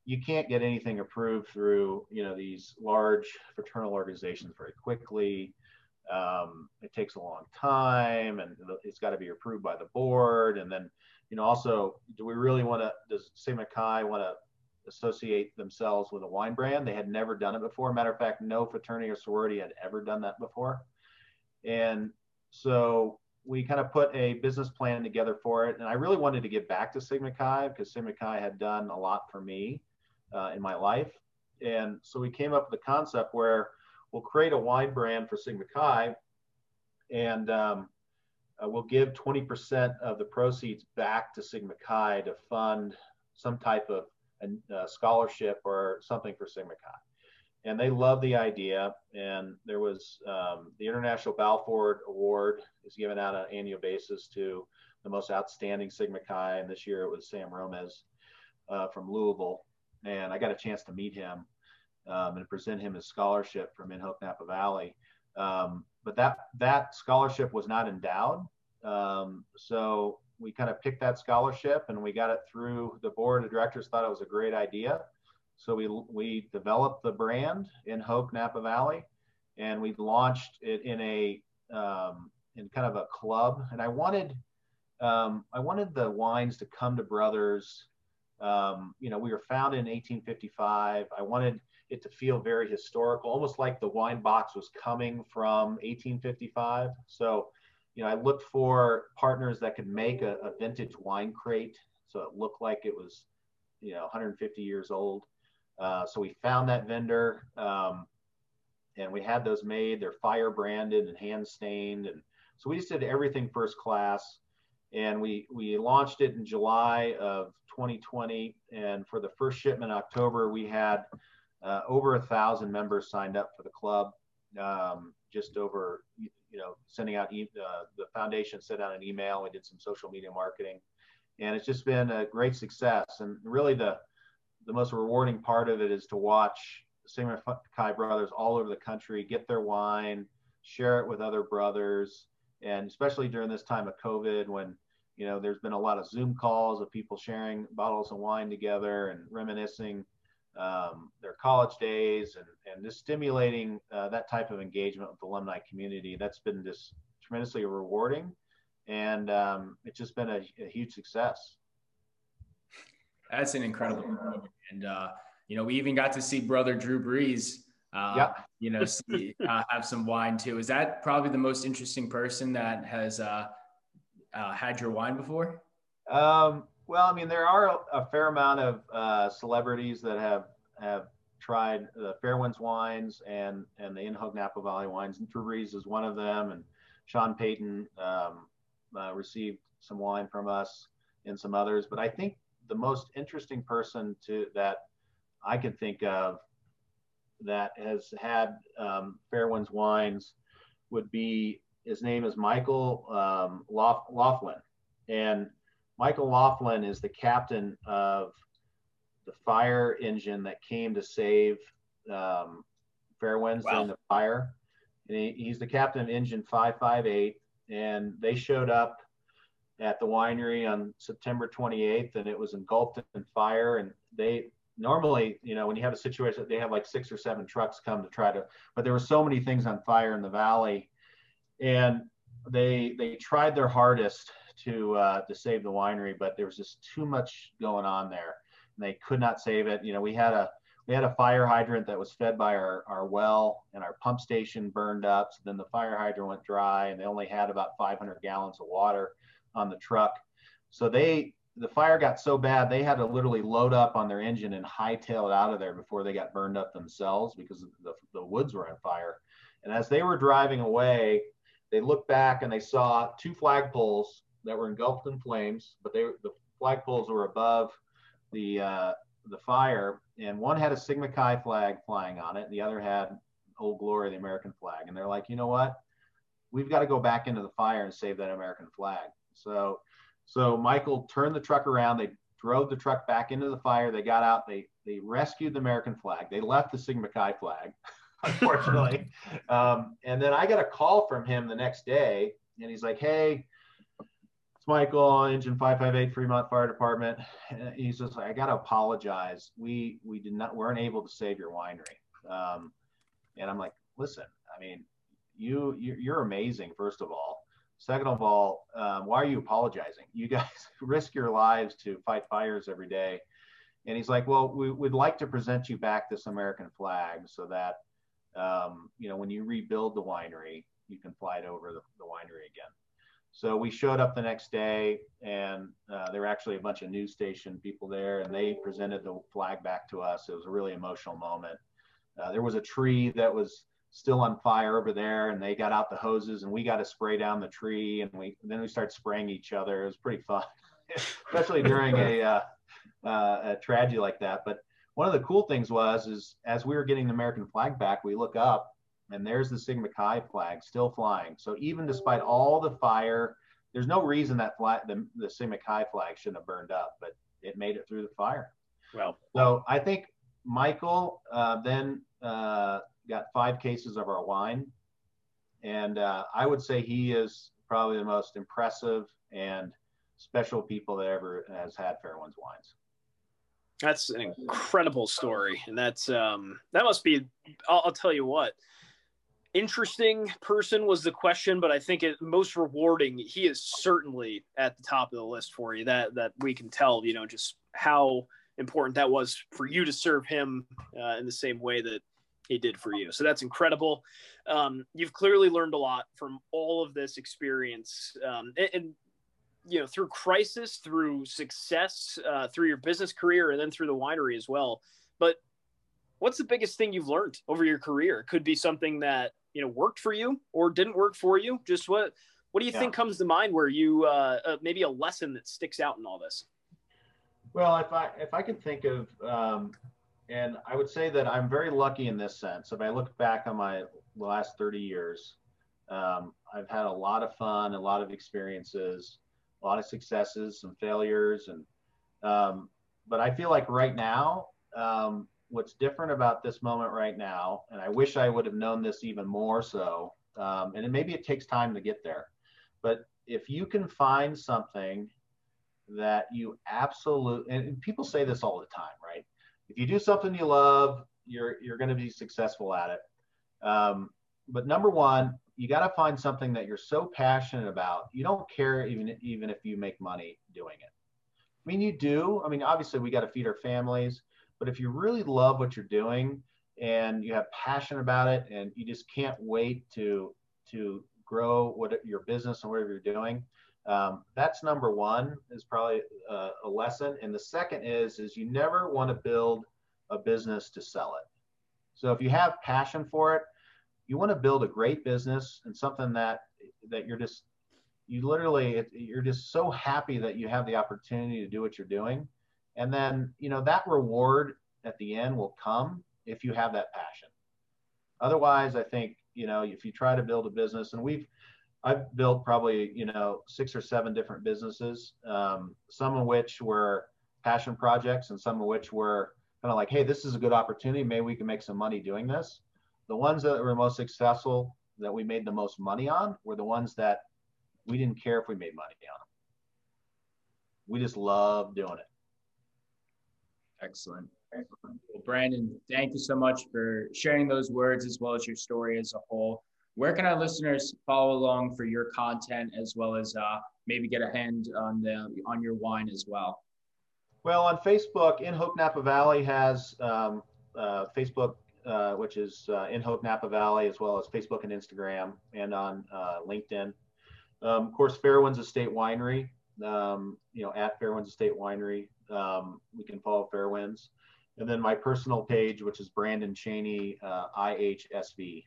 you can't get anything approved through, you know, these large fraternal organizations very quickly. Um, it takes a long time and it's got to be approved by the board. And then you know, also, do we really want to, does Sigma Chi want to associate themselves with a wine brand? They had never done it before. Matter of fact, no fraternity or sorority had ever done that before. And so we kind of put a business plan together for it. And I really wanted to give back to Sigma Chi because Sigma Chi had done a lot for me uh, in my life. And so we came up with a concept where we'll create a wine brand for Sigma Chi and um, uh, we'll give 20% of the proceeds back to Sigma Chi to fund some type of a, a scholarship or something for Sigma Chi. And they love the idea. And there was um, the International Balfour Award is given out on an annual basis to the most outstanding Sigma Chi. And this year it was Sam Romez uh, from Louisville. And I got a chance to meet him um, and present him his scholarship from In Hope Napa Valley. Um, but that that scholarship was not endowed. Um, so we kind of picked that scholarship and we got it through the board of directors thought it was a great idea. So we we developed the brand in Hope Napa Valley, and we launched it in a um, in kind of a club. And I wanted um, I wanted the wines to come to Brothers. Um, you know, we were founded in 1855. I wanted it to feel very historical, almost like the wine box was coming from 1855. So, you know, I looked for partners that could make a, a vintage wine crate so it looked like it was, you know, 150 years old. Uh, so we found that vendor um, and we had those made. They're fire branded and hand stained. And so we just did everything first class. And we, we launched it in July of 2020. And for the first shipment in October, we had uh, over a thousand members signed up for the club. Um, just over, you know, sending out e- uh, the foundation sent out an email. We did some social media marketing, and it's just been a great success. And really, the the most rewarding part of it is to watch Sigma Chi brothers all over the country get their wine, share it with other brothers, and especially during this time of COVID when you know there's been a lot of Zoom calls of people sharing bottles of wine together and reminiscing um, their college days and, and just stimulating uh, that type of engagement with the alumni community. That's been just tremendously rewarding. And um, it's just been a, a, huge success. That's an incredible and uh, you know, we even got to see brother Drew Brees, uh, yeah. you know, see, uh, have some wine too. Is that probably the most interesting person that has uh, uh, had your wine before? Um, well, I mean, there are a fair amount of uh, celebrities that have have tried the Fairwinds wines and and the In Hope Napa Valley wines. And Drew is one of them, and Sean Payton um, uh, received some wine from us and some others. But I think the most interesting person to that I can think of that has had um, Fairwinds wines would be his name is Michael um, Laughlin, and Michael Laughlin is the captain of the fire engine that came to save um, Fairwinds wow. during the fire. And he, he's the captain of engine 558, and they showed up at the winery on September 28th, and it was engulfed in fire. And they normally, you know, when you have a situation, they have like six or seven trucks come to try to, but there were so many things on fire in the valley, and they they tried their hardest to uh, to save the winery, but there was just too much going on there, and they could not save it. You know, we had a we had a fire hydrant that was fed by our, our well and our pump station burned up. So then the fire hydrant went dry and they only had about 500 gallons of water on the truck. So they, the fire got so bad, they had to literally load up on their engine and hightail it out of there before they got burned up themselves because the, the woods were on fire. And as they were driving away, they looked back and they saw two flagpoles that were engulfed in flames, but they, the flagpoles were above the, uh, the fire. And one had a Sigma Chi flag flying on it, and the other had Old Glory, the American flag. And they're like, you know what? We've got to go back into the fire and save that American flag. So, so Michael turned the truck around. They drove the truck back into the fire. They got out. They they rescued the American flag. They left the Sigma Chi flag, unfortunately. um, and then I got a call from him the next day, and he's like, "Hey, Michael, Engine 558 Fremont Fire Department." And he's just like, "I got to apologize. We we did not weren't able to save your winery." Um, and I'm like, "Listen, I mean, you you're amazing. First of all." Second of all, um, why are you apologizing? You guys risk your lives to fight fires every day. And he's like, well, we would like to present you back this American flag so that, um, you know, when you rebuild the winery, you can fly it over the, the winery again. So we showed up the next day, and uh, there were actually a bunch of news station people there, and they presented the flag back to us. It was a really emotional moment. Uh, there was a tree that was still on fire over there and they got out the hoses and we got to spray down the tree and we and then we start spraying each other it was pretty fun especially during a, uh, uh, a tragedy like that but one of the cool things was is as we were getting the american flag back we look up and there's the sigma chi flag still flying so even despite all the fire there's no reason that flag the, the sigma chi flag shouldn't have burned up but it made it through the fire well so i think michael uh, then uh, got five cases of our wine. And uh, I would say he is probably the most impressive and special people that ever has had Fairwinds wines. That's an incredible story, and that's um, that must be. I'll, I'll, tell you what. Interesting person was the question, but I think it most rewarding. He is certainly at the top of the list for you. That that we can tell. You know, just how important that was for you to serve him uh, in the same way that he did for you. So that's incredible. Um, you've clearly learned a lot from all of this experience, um, and, and, you know through crisis, through success, uh, through your business career, and then through the winery as well. But what's the biggest thing you've learned over your career? It could be something that you know worked for you or didn't work for you. Just what what do you yeah. think comes to mind where you uh, uh, maybe a lesson that sticks out in all this? Well, if I if I can think of um, and I would say that I'm very lucky in this sense. If I look back on my last 30 years, um, I've had a lot of fun, a lot of experiences, a lot of successes, some failures, and um, but I feel like right now, um, what's different about this moment right now, and I wish I would have known this even more so, um, and it, maybe it takes time to get there, but if you can find something that you absolutely, and people say this all the time, right? if you do something you love, you're you're going to be successful at it. Um, but number one, you got to find something that you're so passionate about. You don't care even even if you make money doing it. I mean, you do. I mean, obviously we got to feed our families, But if you really love what you're doing and you have passion about it and you just can't wait to to grow what your business and whatever you're doing, um, that's number one is probably a, a lesson. And the second is is you never want to build a business to sell it. So if you have passion for it, you want to build a great business and something that that you're just you literally you're just so happy that you have the opportunity to do what you're doing and then you know that reward at the end will come if you have that passion otherwise i think you know if you try to build a business and we've i've built probably you know six or seven different businesses um, some of which were passion projects and some of which were kind of like hey this is a good opportunity maybe we can make some money doing this the ones that were most successful that we made the most money on were the ones that we didn't care if we made money on them. We just love doing it. Excellent. Well, Brandon, thank you so much for sharing those words as well as your story as a whole. Where can our listeners follow along for your content as well as uh, maybe get a hand on the on your wine as well? Well, on Facebook, In Hope Napa Valley has um, uh, Facebook uh, which is uh, in Hope Napa Valley, as well as Facebook and Instagram, and on uh, LinkedIn. Um, of course, Fairwinds Estate Winery, um, you know, at Fairwinds Estate Winery, um, we can follow Fairwinds. And then my personal page, which is Brandon Cheney, uh, IHSV.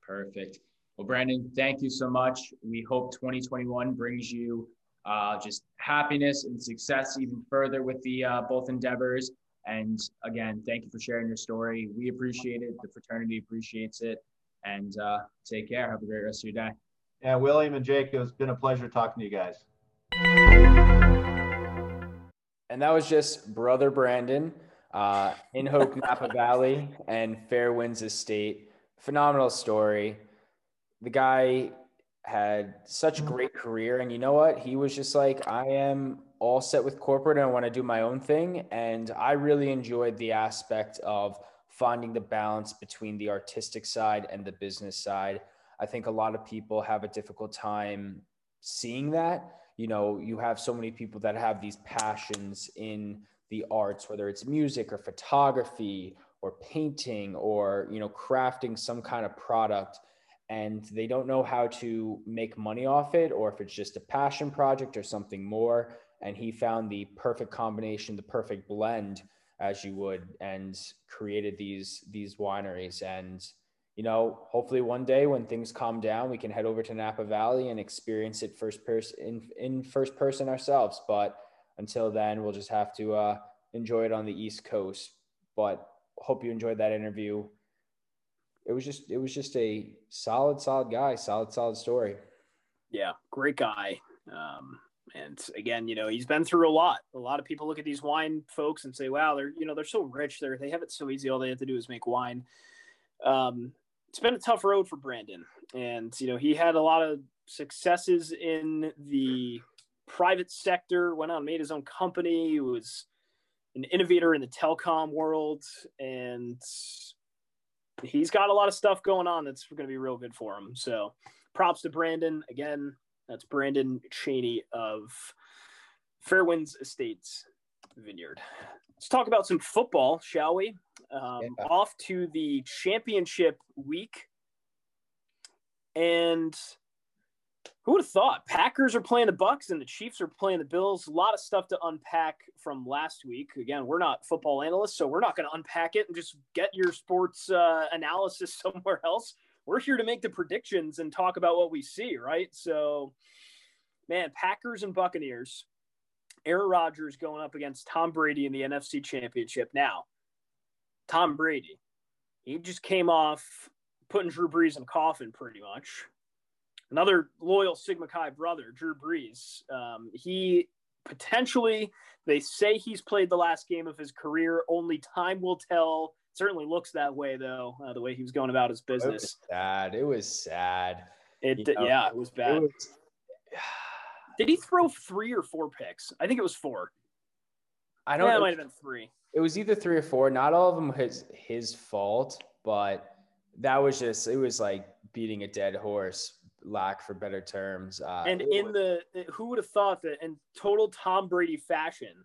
Perfect. Well, Brandon, thank you so much. We hope 2021 brings you uh, just happiness and success even further with the uh, both endeavors. And again, thank you for sharing your story. We appreciate it. The fraternity appreciates it. And uh, take care. Have a great rest of your day. Yeah, William and Jake, it's been a pleasure talking to you guys. And that was just brother Brandon uh, in Hope Napa Valley and Fairwinds Estate. Phenomenal story. The guy had such a great career, and you know what? He was just like, I am all set with corporate and I want to do my own thing. And I really enjoyed the aspect of finding the balance between the artistic side and the business side. I think a lot of people have a difficult time seeing that. You know, you have so many people that have these passions in the arts, whether it's music or photography or painting or, you know, crafting some kind of product and they don't know how to make money off it or if it's just a passion project or something more and he found the perfect combination, the perfect blend, as you would, and created these these wineries. And you know, hopefully one day when things calm down, we can head over to Napa Valley and experience it first person in in first person ourselves. But until then, we'll just have to uh, enjoy it on the East Coast. But hope you enjoyed that interview. It was just it was just a solid, solid guy, solid, solid story. Yeah, great guy. Um, and again, you know, he's been through a lot. A lot of people look at these wine folks and say, "Wow, they're you know they're so rich. They they have it so easy. All they have to do is make wine." Um, it's been a tough road for Brandon, and you know he had a lot of successes in the private sector. Went out and made his own company. He was an innovator in the telecom world, and he's got a lot of stuff going on that's going to be real good for him. So, props to Brandon again. That's Brandon Cheney of Fairwinds Estates Vineyard. Let's talk about some football, shall we? Um, yeah. Off to the championship week. And who would have thought? Packers are playing the Bucks and the Chiefs are playing the Bills. A lot of stuff to unpack from last week. Again, we're not football analysts, so we're not going to unpack it and just get your sports uh, analysis somewhere else we're here to make the predictions and talk about what we see, right? So, man, Packers and Buccaneers. Aaron Rodgers going up against Tom Brady in the NFC Championship. Now, Tom Brady, he just came off putting Drew Brees in coffin pretty much. Another loyal Sigma Chi brother, Drew Brees. Um, he potentially, they say he's played the last game of his career. Only time will tell certainly looks that way though uh, the way he was going about his business it was sad it was sad it you know, yeah it was bad it was... did he throw three or four picks i think it was four i don't yeah, it might have been three it was either three or four not all of them his his fault but that was just it was like beating a dead horse lack for better terms uh, and in the who would have thought that in total tom brady fashion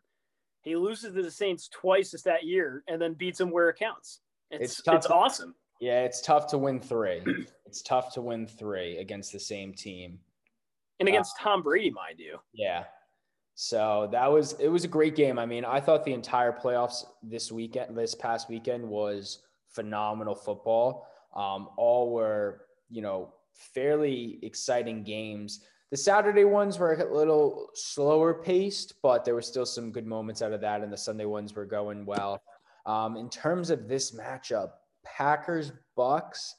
He loses to the Saints twice this that year and then beats them where it counts. It's It's it's, to- awesome. Yeah, it's tough to win three. it's tough to win three against the same team. And against Tom Brady, mind you. Yeah. So that was it was a great game. I mean, I thought the entire playoffs this weekend, this past weekend was phenomenal football. Um, all were, you know, fairly exciting games. The Saturday ones were a little slower paced, but there were still some good moments out of that, and the Sunday ones were going well. Um, in terms of this matchup, Packers Bucks.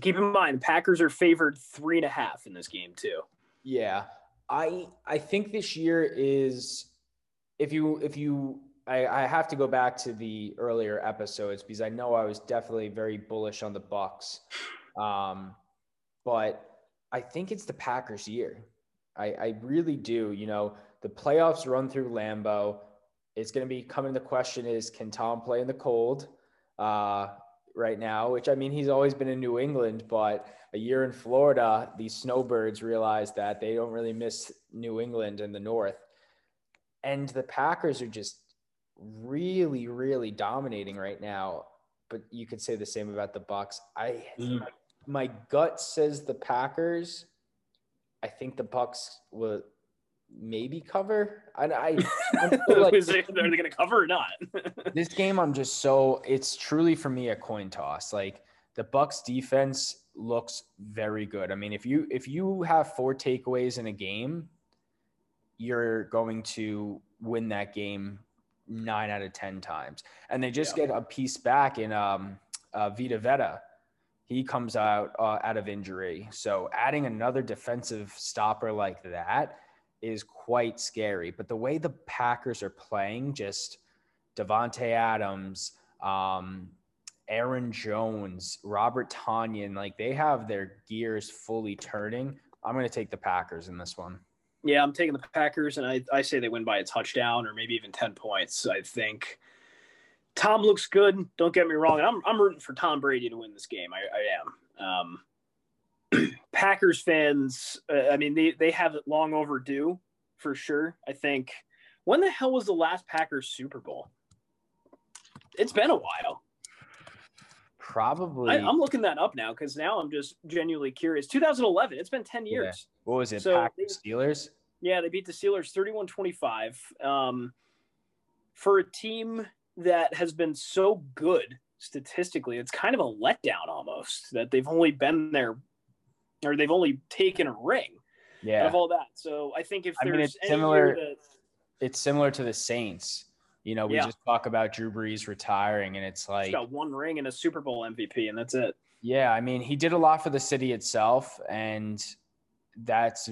Keep in mind, Packers are favored three and a half in this game too. Yeah, I I think this year is if you if you I, I have to go back to the earlier episodes because I know I was definitely very bullish on the Bucks, um, but I think it's the Packers' year. I, I really do. You know, the playoffs run through Lambeau. It's going to be coming. The question is, can Tom play in the cold uh, right now? Which I mean, he's always been in New England, but a year in Florida, these snowbirds realize that they don't really miss New England and the north. And the Packers are just really, really dominating right now. But you could say the same about the Bucks. I Mm. my gut says the Packers. I think the Bucks will maybe cover. I, I, I like Is it- are they going to cover or not? this game I'm just so it's truly for me a coin toss. Like the Bucks defense looks very good. I mean, if you if you have four takeaways in a game, you're going to win that game nine out of ten times. And they just Yeah. get a piece back in um, uh, Vita Vea. He comes out uh, out of injury, so adding another defensive stopper like that is quite scary. But the way the Packers are playing, just Davante Adams, um, Aaron Jones, Robert Tonyan, like they have their gears fully turning. I'm going to take the Packers in this one. yeah, I'm taking the Packers, and I, I say they win by a touchdown or maybe even 10 points. I think Tom looks good. Don't get me wrong. I'm, I'm rooting for Tom Brady to win this game. I, I am. Um, Packers fans, uh, I mean, they, they have it long overdue for sure. I think. When the hell was the last Packers Super Bowl? It's been a while. Probably. I, I'm looking that up now because now I'm just genuinely curious. 2011. It's been 10 years. what was it? so Packers Steelers. Yeah, they beat the Steelers 31 25. Um, for a team that has been so good statistically, it's kind of a letdown almost that they've only been there or they've only taken a ring Yeah, of all that. So I think if I there's mean, it's any similar- that it's similar to the Saints. You know, we Yeah. just talk about Drew Brees retiring, and it's he's like, got one ring and a Super Bowl MVP, and that's it. Yeah, I mean, he did a lot for the city itself, and that's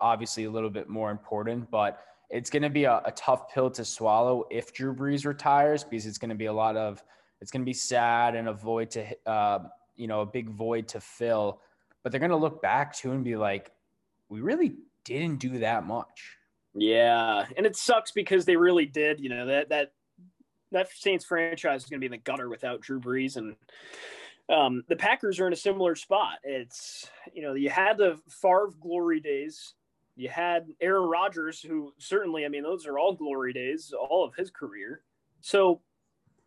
obviously a little bit more important. But it's going to be a, a tough pill to swallow if Drew Brees retires, because it's going to be a lot of, it's going to be sad and a void to, uh, you know, a big void to fill. But they're going to look back to and be like, we really didn't do that much. Yeah, and it sucks because they really did. You know that that that Saints franchise is going to be in the gutter without Drew Brees, and um, the Packers are in a similar spot. It's you know you had the Favre glory days, you had Aaron Rodgers, who certainly, I mean, those are all glory days, all of his career. So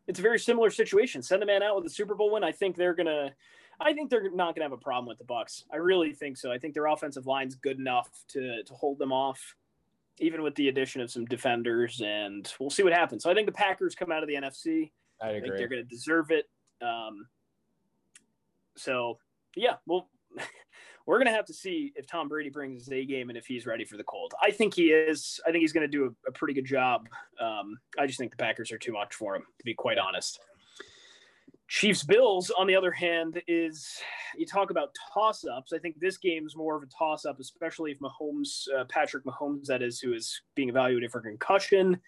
it's a very similar situation. Send a man out with a Super Bowl win. I think they're gonna. I think they're not gonna have a problem with the Bucks. I really think so. I think their offensive line's good enough to to hold them off even with the addition of some defenders, and we'll see what happens. So I think the Packers come out of the NFC. I I think they're going to deserve it. Um, so yeah, well, we're going to have to see if Tom Brady brings his A game and if he's ready for the cold. I think he is. I think he's going to do a, a pretty good job. Um, I just think the Packers are too much for him, to be quite honest. Chiefs Bills, on the other hand, is you talk about toss ups. I think this game is more of a toss up, especially if Mahomes, uh, Patrick Mahomes, that is, who is being evaluated for concussion.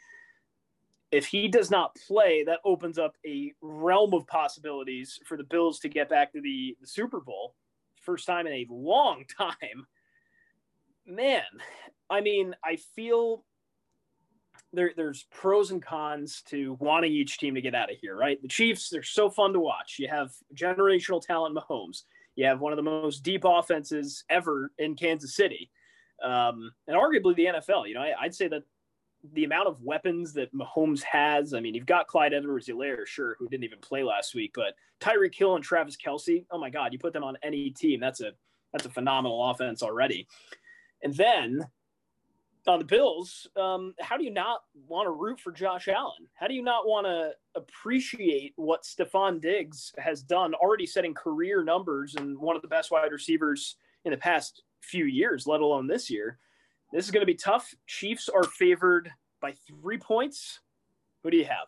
If he does not play, that opens up a realm of possibilities for the Bills to get back to the, the Super Bowl. First time in a long time. Man, I mean, I feel there, there's pros and cons to wanting each team to get out of here, right? The Chiefs, they're so fun to watch. You have generational talent, Mahomes. You have one of the most deep offenses ever in Kansas City, um, and arguably the NFL. You know, I, I'd say that the amount of weapons that Mahomes has. I mean, you've got Clyde Edwards-Helaire, sure, who didn't even play last week, but Tyreek Hill and Travis Kelce. Oh my God, you put them on any team, that's a that's a phenomenal offense already. And then on the Bills, um, how do you not want to root for Josh Allen? How do you not want to appreciate what Stefon Diggs has done, already setting career numbers and one of the best wide receivers in the past few years, let alone this year? This is going to be tough. Chiefs are favored by three points. Who do you have?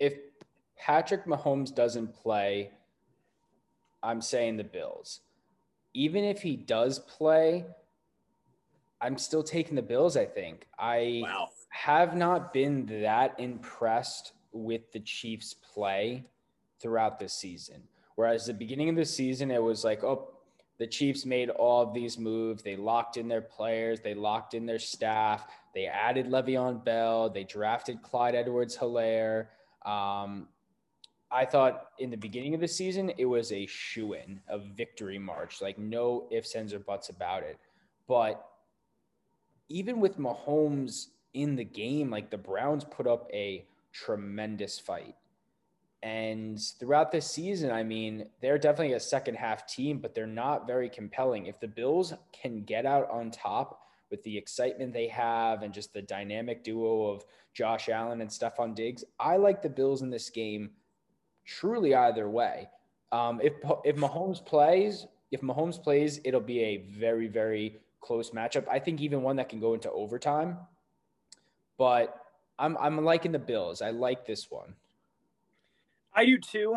If Patrick Mahomes doesn't play, I'm saying the Bills. Even if he does play, I'm still taking the Bills, I think. I wow. have not been that impressed with the Chiefs' play throughout this season. Whereas the beginning of the season, it was like, oh, the Chiefs made all of these moves. They locked in their players, they locked in their staff, they added Le'Veon Bell, they drafted Clyde Edwards Helaire. Um, I thought in the beginning of the season, it was a shoe in, a victory march, like no ifs, ands, or buts about it. But even with Mahomes in the game, like the Browns put up a tremendous fight. And throughout this season, I mean, they're definitely a second half team, but they're not very compelling. If the Bills can get out on top with the excitement they have and just the dynamic duo of Josh Allen and Stefon Diggs, I like the Bills in this game truly either way. Um, if if Mahomes plays, if Mahomes plays, it'll be a very very close matchup. I think even one that can go into overtime. But I'm I'm liking the Bills. I like this one. I do too.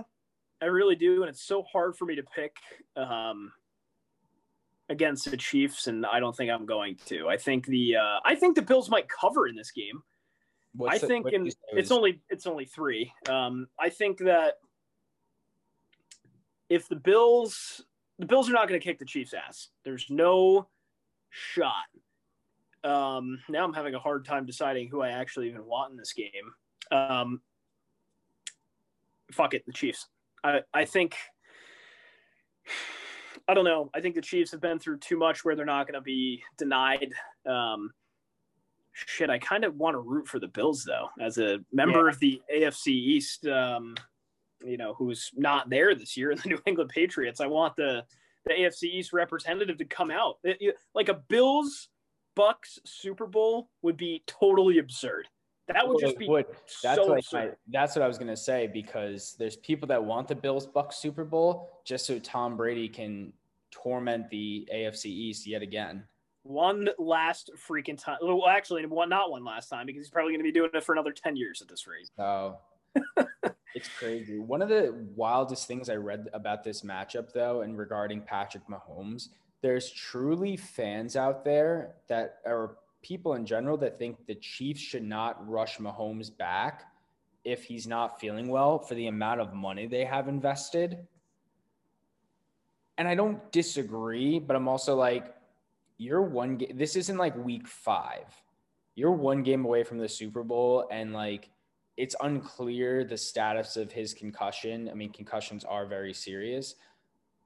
I really do, and it's so hard for me to pick um, against the Chiefs, and I don't think I'm going to. I think the uh, I think the Bills might cover in this game. What's I think in, it's only it's only three. Um, I think that if the Bills the Bills are not going to kick the Chiefs' ass. There's no shot. Um, now I'm having a hard time deciding who I actually even want in this game. Um, fuck it, the Chiefs. I, I think I don't know. I think the Chiefs have been through too much where they're not going to be denied. Um, shit, I kind of want to root for the Bills though, as a member yeah. of the AFC East. Um, you know, who's not there this year in the New England Patriots. I want the the AFC East representative to come out. It, it, like a Bills Bucks Super Bowl would be totally absurd. That would just be would. That's so like my, that's what I was gonna say because there's people that want the Bills Bucks Super Bowl just so Tom Brady can torment the AFC East yet again. One last freaking time. Well, actually, one not one last time because he's probably going to be doing it for another ten years at this rate. Oh, it's crazy. One of the wildest things I read about this matchup, though, and regarding Patrick Mahomes, there's truly fans out there that are people in general that think the Chiefs should not rush Mahomes back if he's not feeling well for the amount of money they have invested. And I don't disagree, but I'm also like, you're one game. This isn't like week five. You're one game away from the Super Bowl, and like, it's unclear the status of his concussion. I mean, concussions are very serious,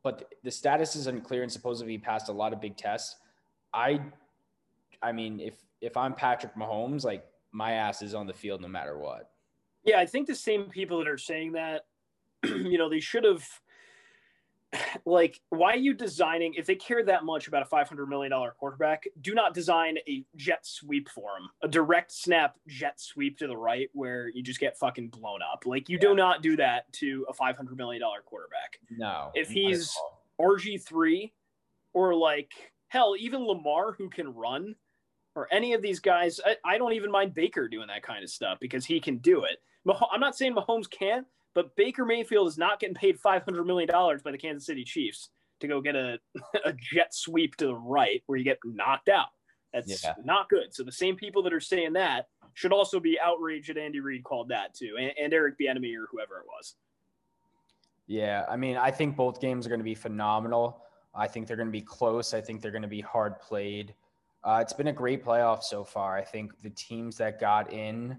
but the status is unclear, and supposedly he passed a lot of big tests. I I mean, if if I'm Patrick Mahomes, like my ass is on the field no matter what. Yeah, I think the same people that are saying that, you know, they should have like why are you designing if they care that much about a 500 million dollar quarterback do not design a jet sweep for him a direct snap jet sweep to the right where you just get fucking blown up like you yeah. do not do that to a 500 million dollar quarterback no if he's rg3 or like hell even lamar who can run or any of these guys. I, I, don't even mind Baker doing that kind of stuff because he can do it. I'm not saying Mahomes can't, but Baker Mayfield is not getting paid $500 million by the Kansas City Chiefs to go get a, a jet sweep to the right where you get knocked out. That's yeah. not good. So the same people that are saying that should also be outraged that Andy Reid called that too, and, and Eric Bieniemy or whoever it was. Yeah, I mean, I think both games are going to be phenomenal. I think they're going to be close. I think they're going to be hard played. Uh, it's been a great playoff so far. I think the teams that got in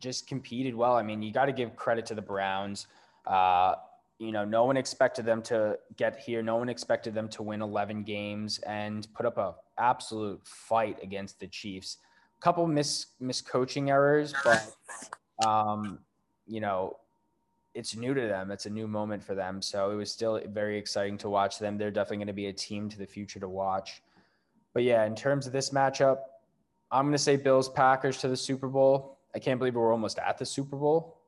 just competed well. I mean, you got to give credit to the Browns. Uh, you know, no one expected them to get here. No one expected them to win 11 games and put up a absolute fight against the Chiefs. A couple miss miss coaching errors, but um, you know, it's new to them. It's a new moment for them. So it was still very exciting to watch them. They're definitely going to be a team to the future to watch. But yeah, in terms of this matchup, I'm going to say Bills Packers to the Super Bowl. I can't believe we're almost at the Super Bowl,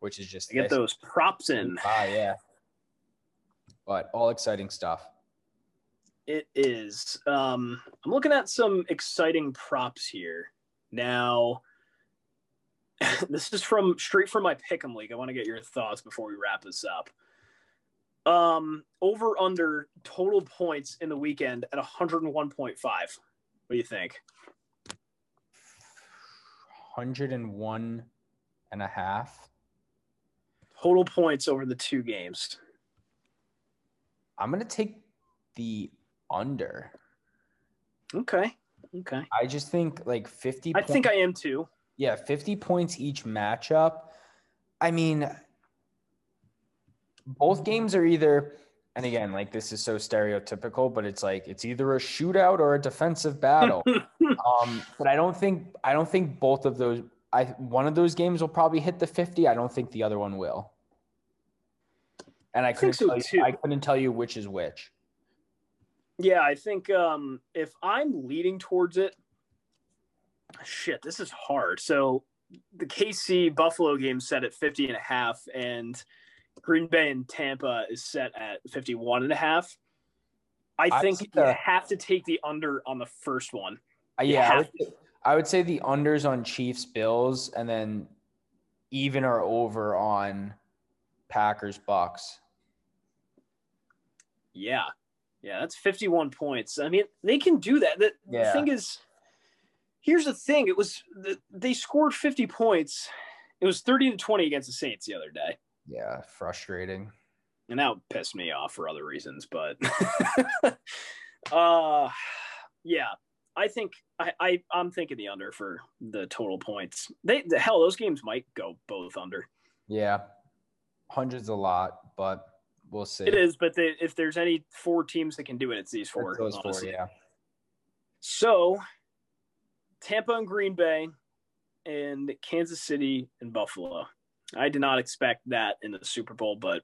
which is just get this. those props in. Ah, yeah. But all exciting stuff. It is. Um, I'm looking at some exciting props here. Now, this is from straight from my pick'em league. I want to get your thoughts before we wrap this up. Um, over under total points in the weekend at 101.5. What do you think? 101 and a half. Total points over the two games. I'm going to take the under. Okay. Okay. I just think like 50 I think I am too. Yeah, 50 points each matchup. I mean, both games are either, and again, like this is so stereotypical, but it's like it's either a shootout or a defensive battle. um, but I don't think I don't think both of those. I one of those games will probably hit the 50. I don't think the other one will. And I, I couldn't so tell you, too. I couldn't tell you which is which. Yeah, I think um, if I'm leading towards it, shit, this is hard. So the KC Buffalo game set at 50 and a half, and Green Bay and Tampa is set at 51 and a half. I I think think you have to take the under on the first one. Uh, yeah, I would, I would say the unders on Chiefs Bills and then even or over on Packers Bucks. Yeah. Yeah, that's 51 points. I mean, they can do that. The, the thing is, here's the thing it was, the, they scored 50 points. It was 30 to 20 against the Saints the other day. Yeah, frustrating. and that pissed me off for other reasons but uh yeah i think I, I i'm thinking the under for the total points they the hell those games might go both under Yeah, hundreds a lot, but we'll see. it is but they, if there's any four teams that can do it it's these four It's those four, yeah. so tampa and green bay and kansas city and buffalo i did not expect that in the super bowl but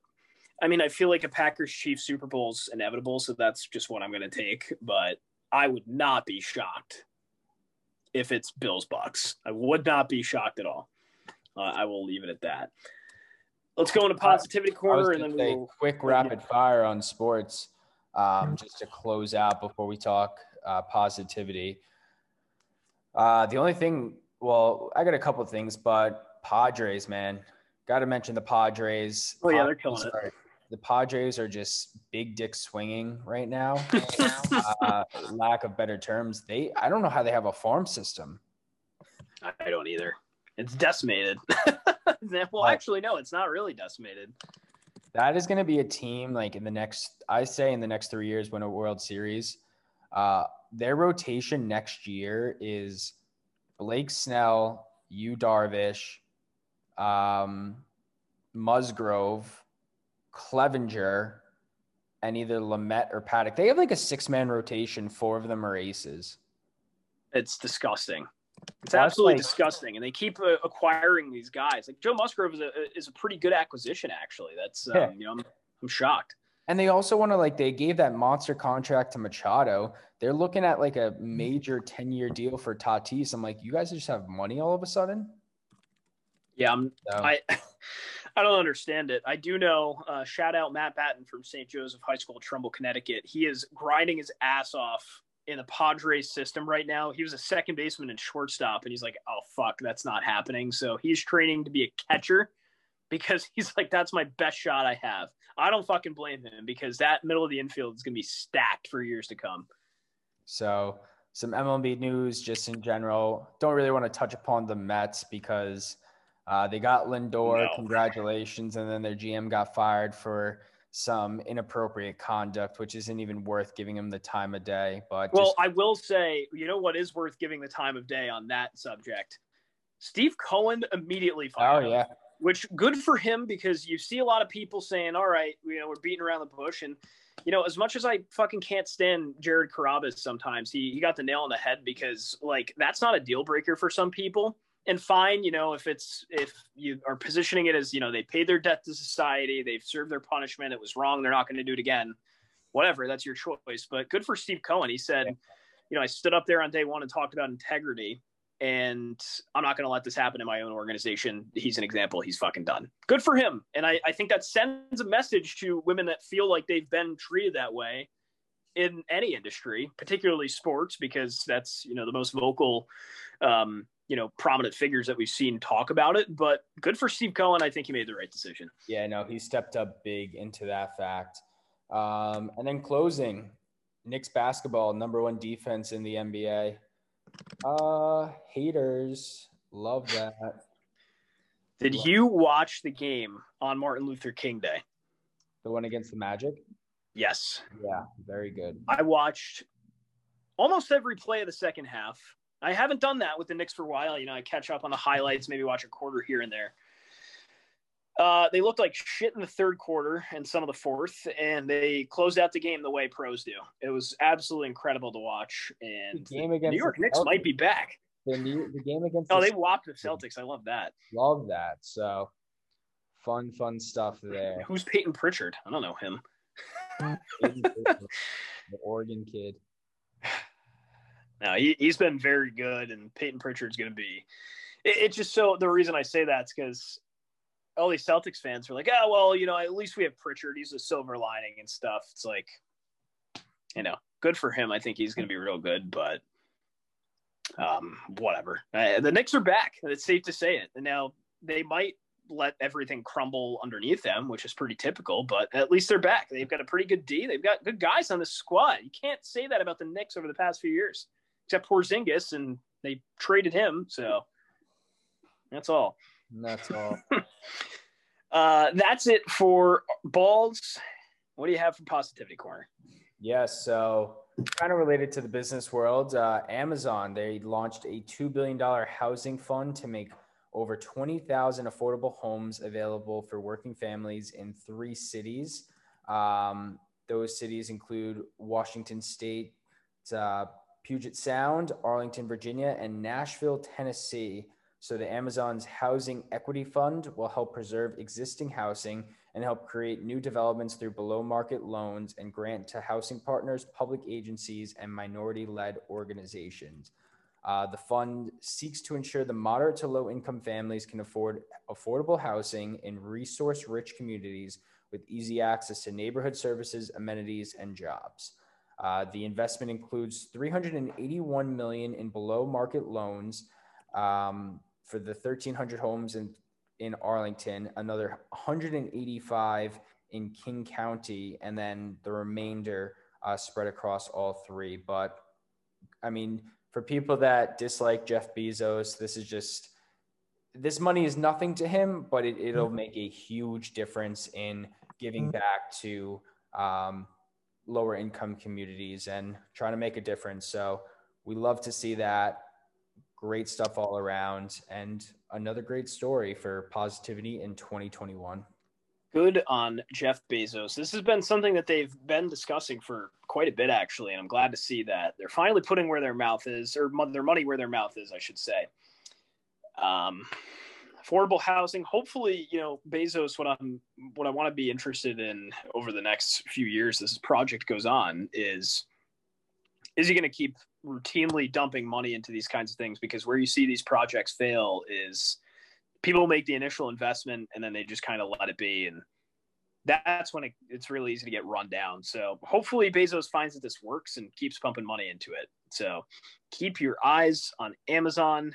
I mean, I feel like a Packers Chiefs Super Bowl is inevitable, so that's just what I'm going to take. But I would not be shocked if it's Bills Bucks. I would not be shocked at all. Uh, I will leave it at that. Let's go into positivity corner, and then we'll. quick rapid fire on sports, um, just to close out before we talk uh, positivity. Uh, the only thing, well, I got a couple of things, but Padres, man, got to mention the Padres. Oh, yeah, they're killing it. The Padres are just big dick swinging right now. uh, lack of better terms, they I don't know how they have a farm system. I don't either. It's decimated. well, actually, no, it's not really decimated. That is going to be a team like in the next, I say in the next three years, win a World Series. Uh, their rotation next year is Blake Snell, Yu Darvish, um, Musgrove, Clevinger, and either Lamet or Paddock. They have like a six man rotation. Four of them are aces. It's disgusting. It's That's absolutely like- disgusting, and they keep uh, acquiring these guys. Like Joe Musgrove is a is a pretty good acquisition, actually. That's um, Yeah. you know I'm, I'm shocked. And they also want to like they gave that monster contract to Machado. They're looking at like a major 10 year deal for Tatis. I'm like, you guys just have money all of a sudden? Yeah, I'm So, I I don't understand it. I do know. Uh, shout out Matt Batten from St. Joseph High School, Trumbull, Connecticut. He is grinding his ass off in the Padres system right now. He was a second baseman and shortstop, and he's like, "Oh fuck, that's not happening." So he's training to be a catcher because he's like, "That's my best shot I have." I don't fucking blame him because that middle of the infield is going to be stacked for years to come. so some MLB news just in general. Don't really want to touch upon the Mets because uh, they got Lindor. No. Congratulations. And then their GM got fired for some inappropriate conduct, which isn't even worth giving him the time of day. But Well, just, I will say, you know what is worth giving the time of day on that subject? Steve Cohen immediately oh, fired. him. yeah. which good for him because you see a lot of people saying, "All right, you know, we're beating around the bush," and you know, as much as I fucking can't stand Jared Carrabis, sometimes, he, he got the nail on the head because like that's not a deal breaker for some people. And fine, you know, if it's if you are positioning it as, you know, they paid their debt to society, they've served their punishment, it was wrong, they're not going to do it again. Whatever, that's your choice. But good for Steve Cohen. He said, you know, I stood up there on day one and talked about integrity and I'm not going to let this happen in my own organization. He's an example. He's fucking done. Good for him. And I, I think that sends a message to women that feel like they've been treated that way in any industry, particularly sports, because that's, you know, the most vocal, um, you know, prominent figures that we've seen talk about it. But good for Steve Cohen. I think he made the right decision. Yeah, no, he stepped up big into that fact. Um, and then closing, Knicks basketball, number one defense in the NBA. Uh, haters love that. Did you watch the game on Martin Luther King Day? The one against the Magic? Yes. Yeah, very good. I watched almost every play of the second half. I haven't done that with the Knicks for a while. You know, I catch up on the highlights, maybe watch a quarter here and there. Uh, they looked like shit in the third quarter and some of the fourth, and they closed out the game the way pros do. It was absolutely incredible to watch. And the game against New York Knicks Celtics. might be back. The, new, the game against oh, the they whopped the Celtics. I love that. Love that. So fun, fun stuff there. Who's Payton Pritchard? I don't know him. the Oregon kid. No, he, he's been very good, and Payton Pritchard's going to be. It, it's just so the reason I say that's because all these Celtics fans are like, oh, well, you know, at least we have Pritchard. He's a silver lining and stuff. It's like, you know, good for him. I think he's going to be real good, but um, whatever. Uh, the Knicks are back. It's safe to say it. And now they might let everything crumble underneath them, which is pretty typical, but at least they're back. They've got a pretty good D. They've got good guys on the squad. You can't say that about the Knicks over the past few years, except Porzingis, and they traded him. So that's all. That's all. uh, that's it for balls. What do you have for positivity corner? Yes, so kind of related to the business world, uh, Amazon they launched a two billion dollar housing fund to make over twenty thousand affordable homes available for working families in three cities. Um, those cities include Washington State, uh, Puget Sound, Arlington, Virginia, and Nashville, Tennessee. So the Amazon's Housing Equity Fund will help preserve existing housing and help create new developments through below market loans and grant to housing partners, public agencies, and minority led organizations. Uh, the fund seeks to ensure the moderate to low income families can afford affordable housing in resource rich communities with easy access to neighborhood services, amenities, and jobs. Uh, the investment includes 381 million in below market loans um, for the 1,300 homes in, in Arlington, another 185 in King County, and then the remainder uh, spread across all three. But I mean, for people that dislike Jeff Bezos, this is just this money is nothing to him, but it, it'll mm-hmm. make a huge difference in giving back to um, lower income communities and trying to make a difference. So we love to see that. Great stuff all around. And another great story for positivity in 2021 good on jeff bezos. This has been something that they've been discussing for quite a bit actually and i'm glad to see that. They're finally putting where their mouth is or their money where their mouth is i should say. Um, affordable housing. Hopefully you know bezos what i'm what i want to be interested in over the next few years as this project goes on is is he going to keep routinely dumping money into these kinds of things? Because where you see these projects fail is people make the initial investment and then they just kind of let it be. And that's when it, it's really easy to get run down. So hopefully bezos finds that this works and keeps pumping money into it. So keep your eyes on amazon.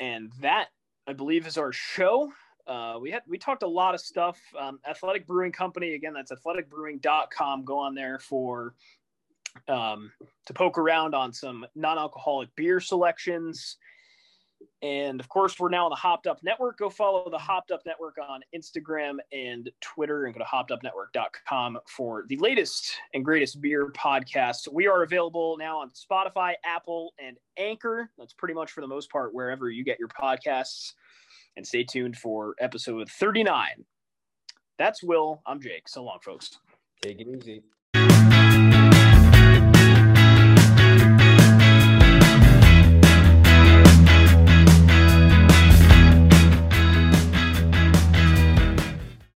And that i believe is our show uh, we had we talked a lot of stuff um, athletic brewing company again that's athleticbrewing.com go on there for um, to poke around on some non-alcoholic beer selections. And of course, we're now on the Hopped Up Network. Go follow the mm-hmm. Hopped Up Network on Instagram and Twitter and go to hoppedupnetwork.com for the latest and greatest beer podcast. We are available now on Spotify, Apple, and Anchor. That's pretty much for the most part wherever you get your podcasts. And stay tuned for episode 39. That's Will. I'm Jake. So long, folks. Take it easy.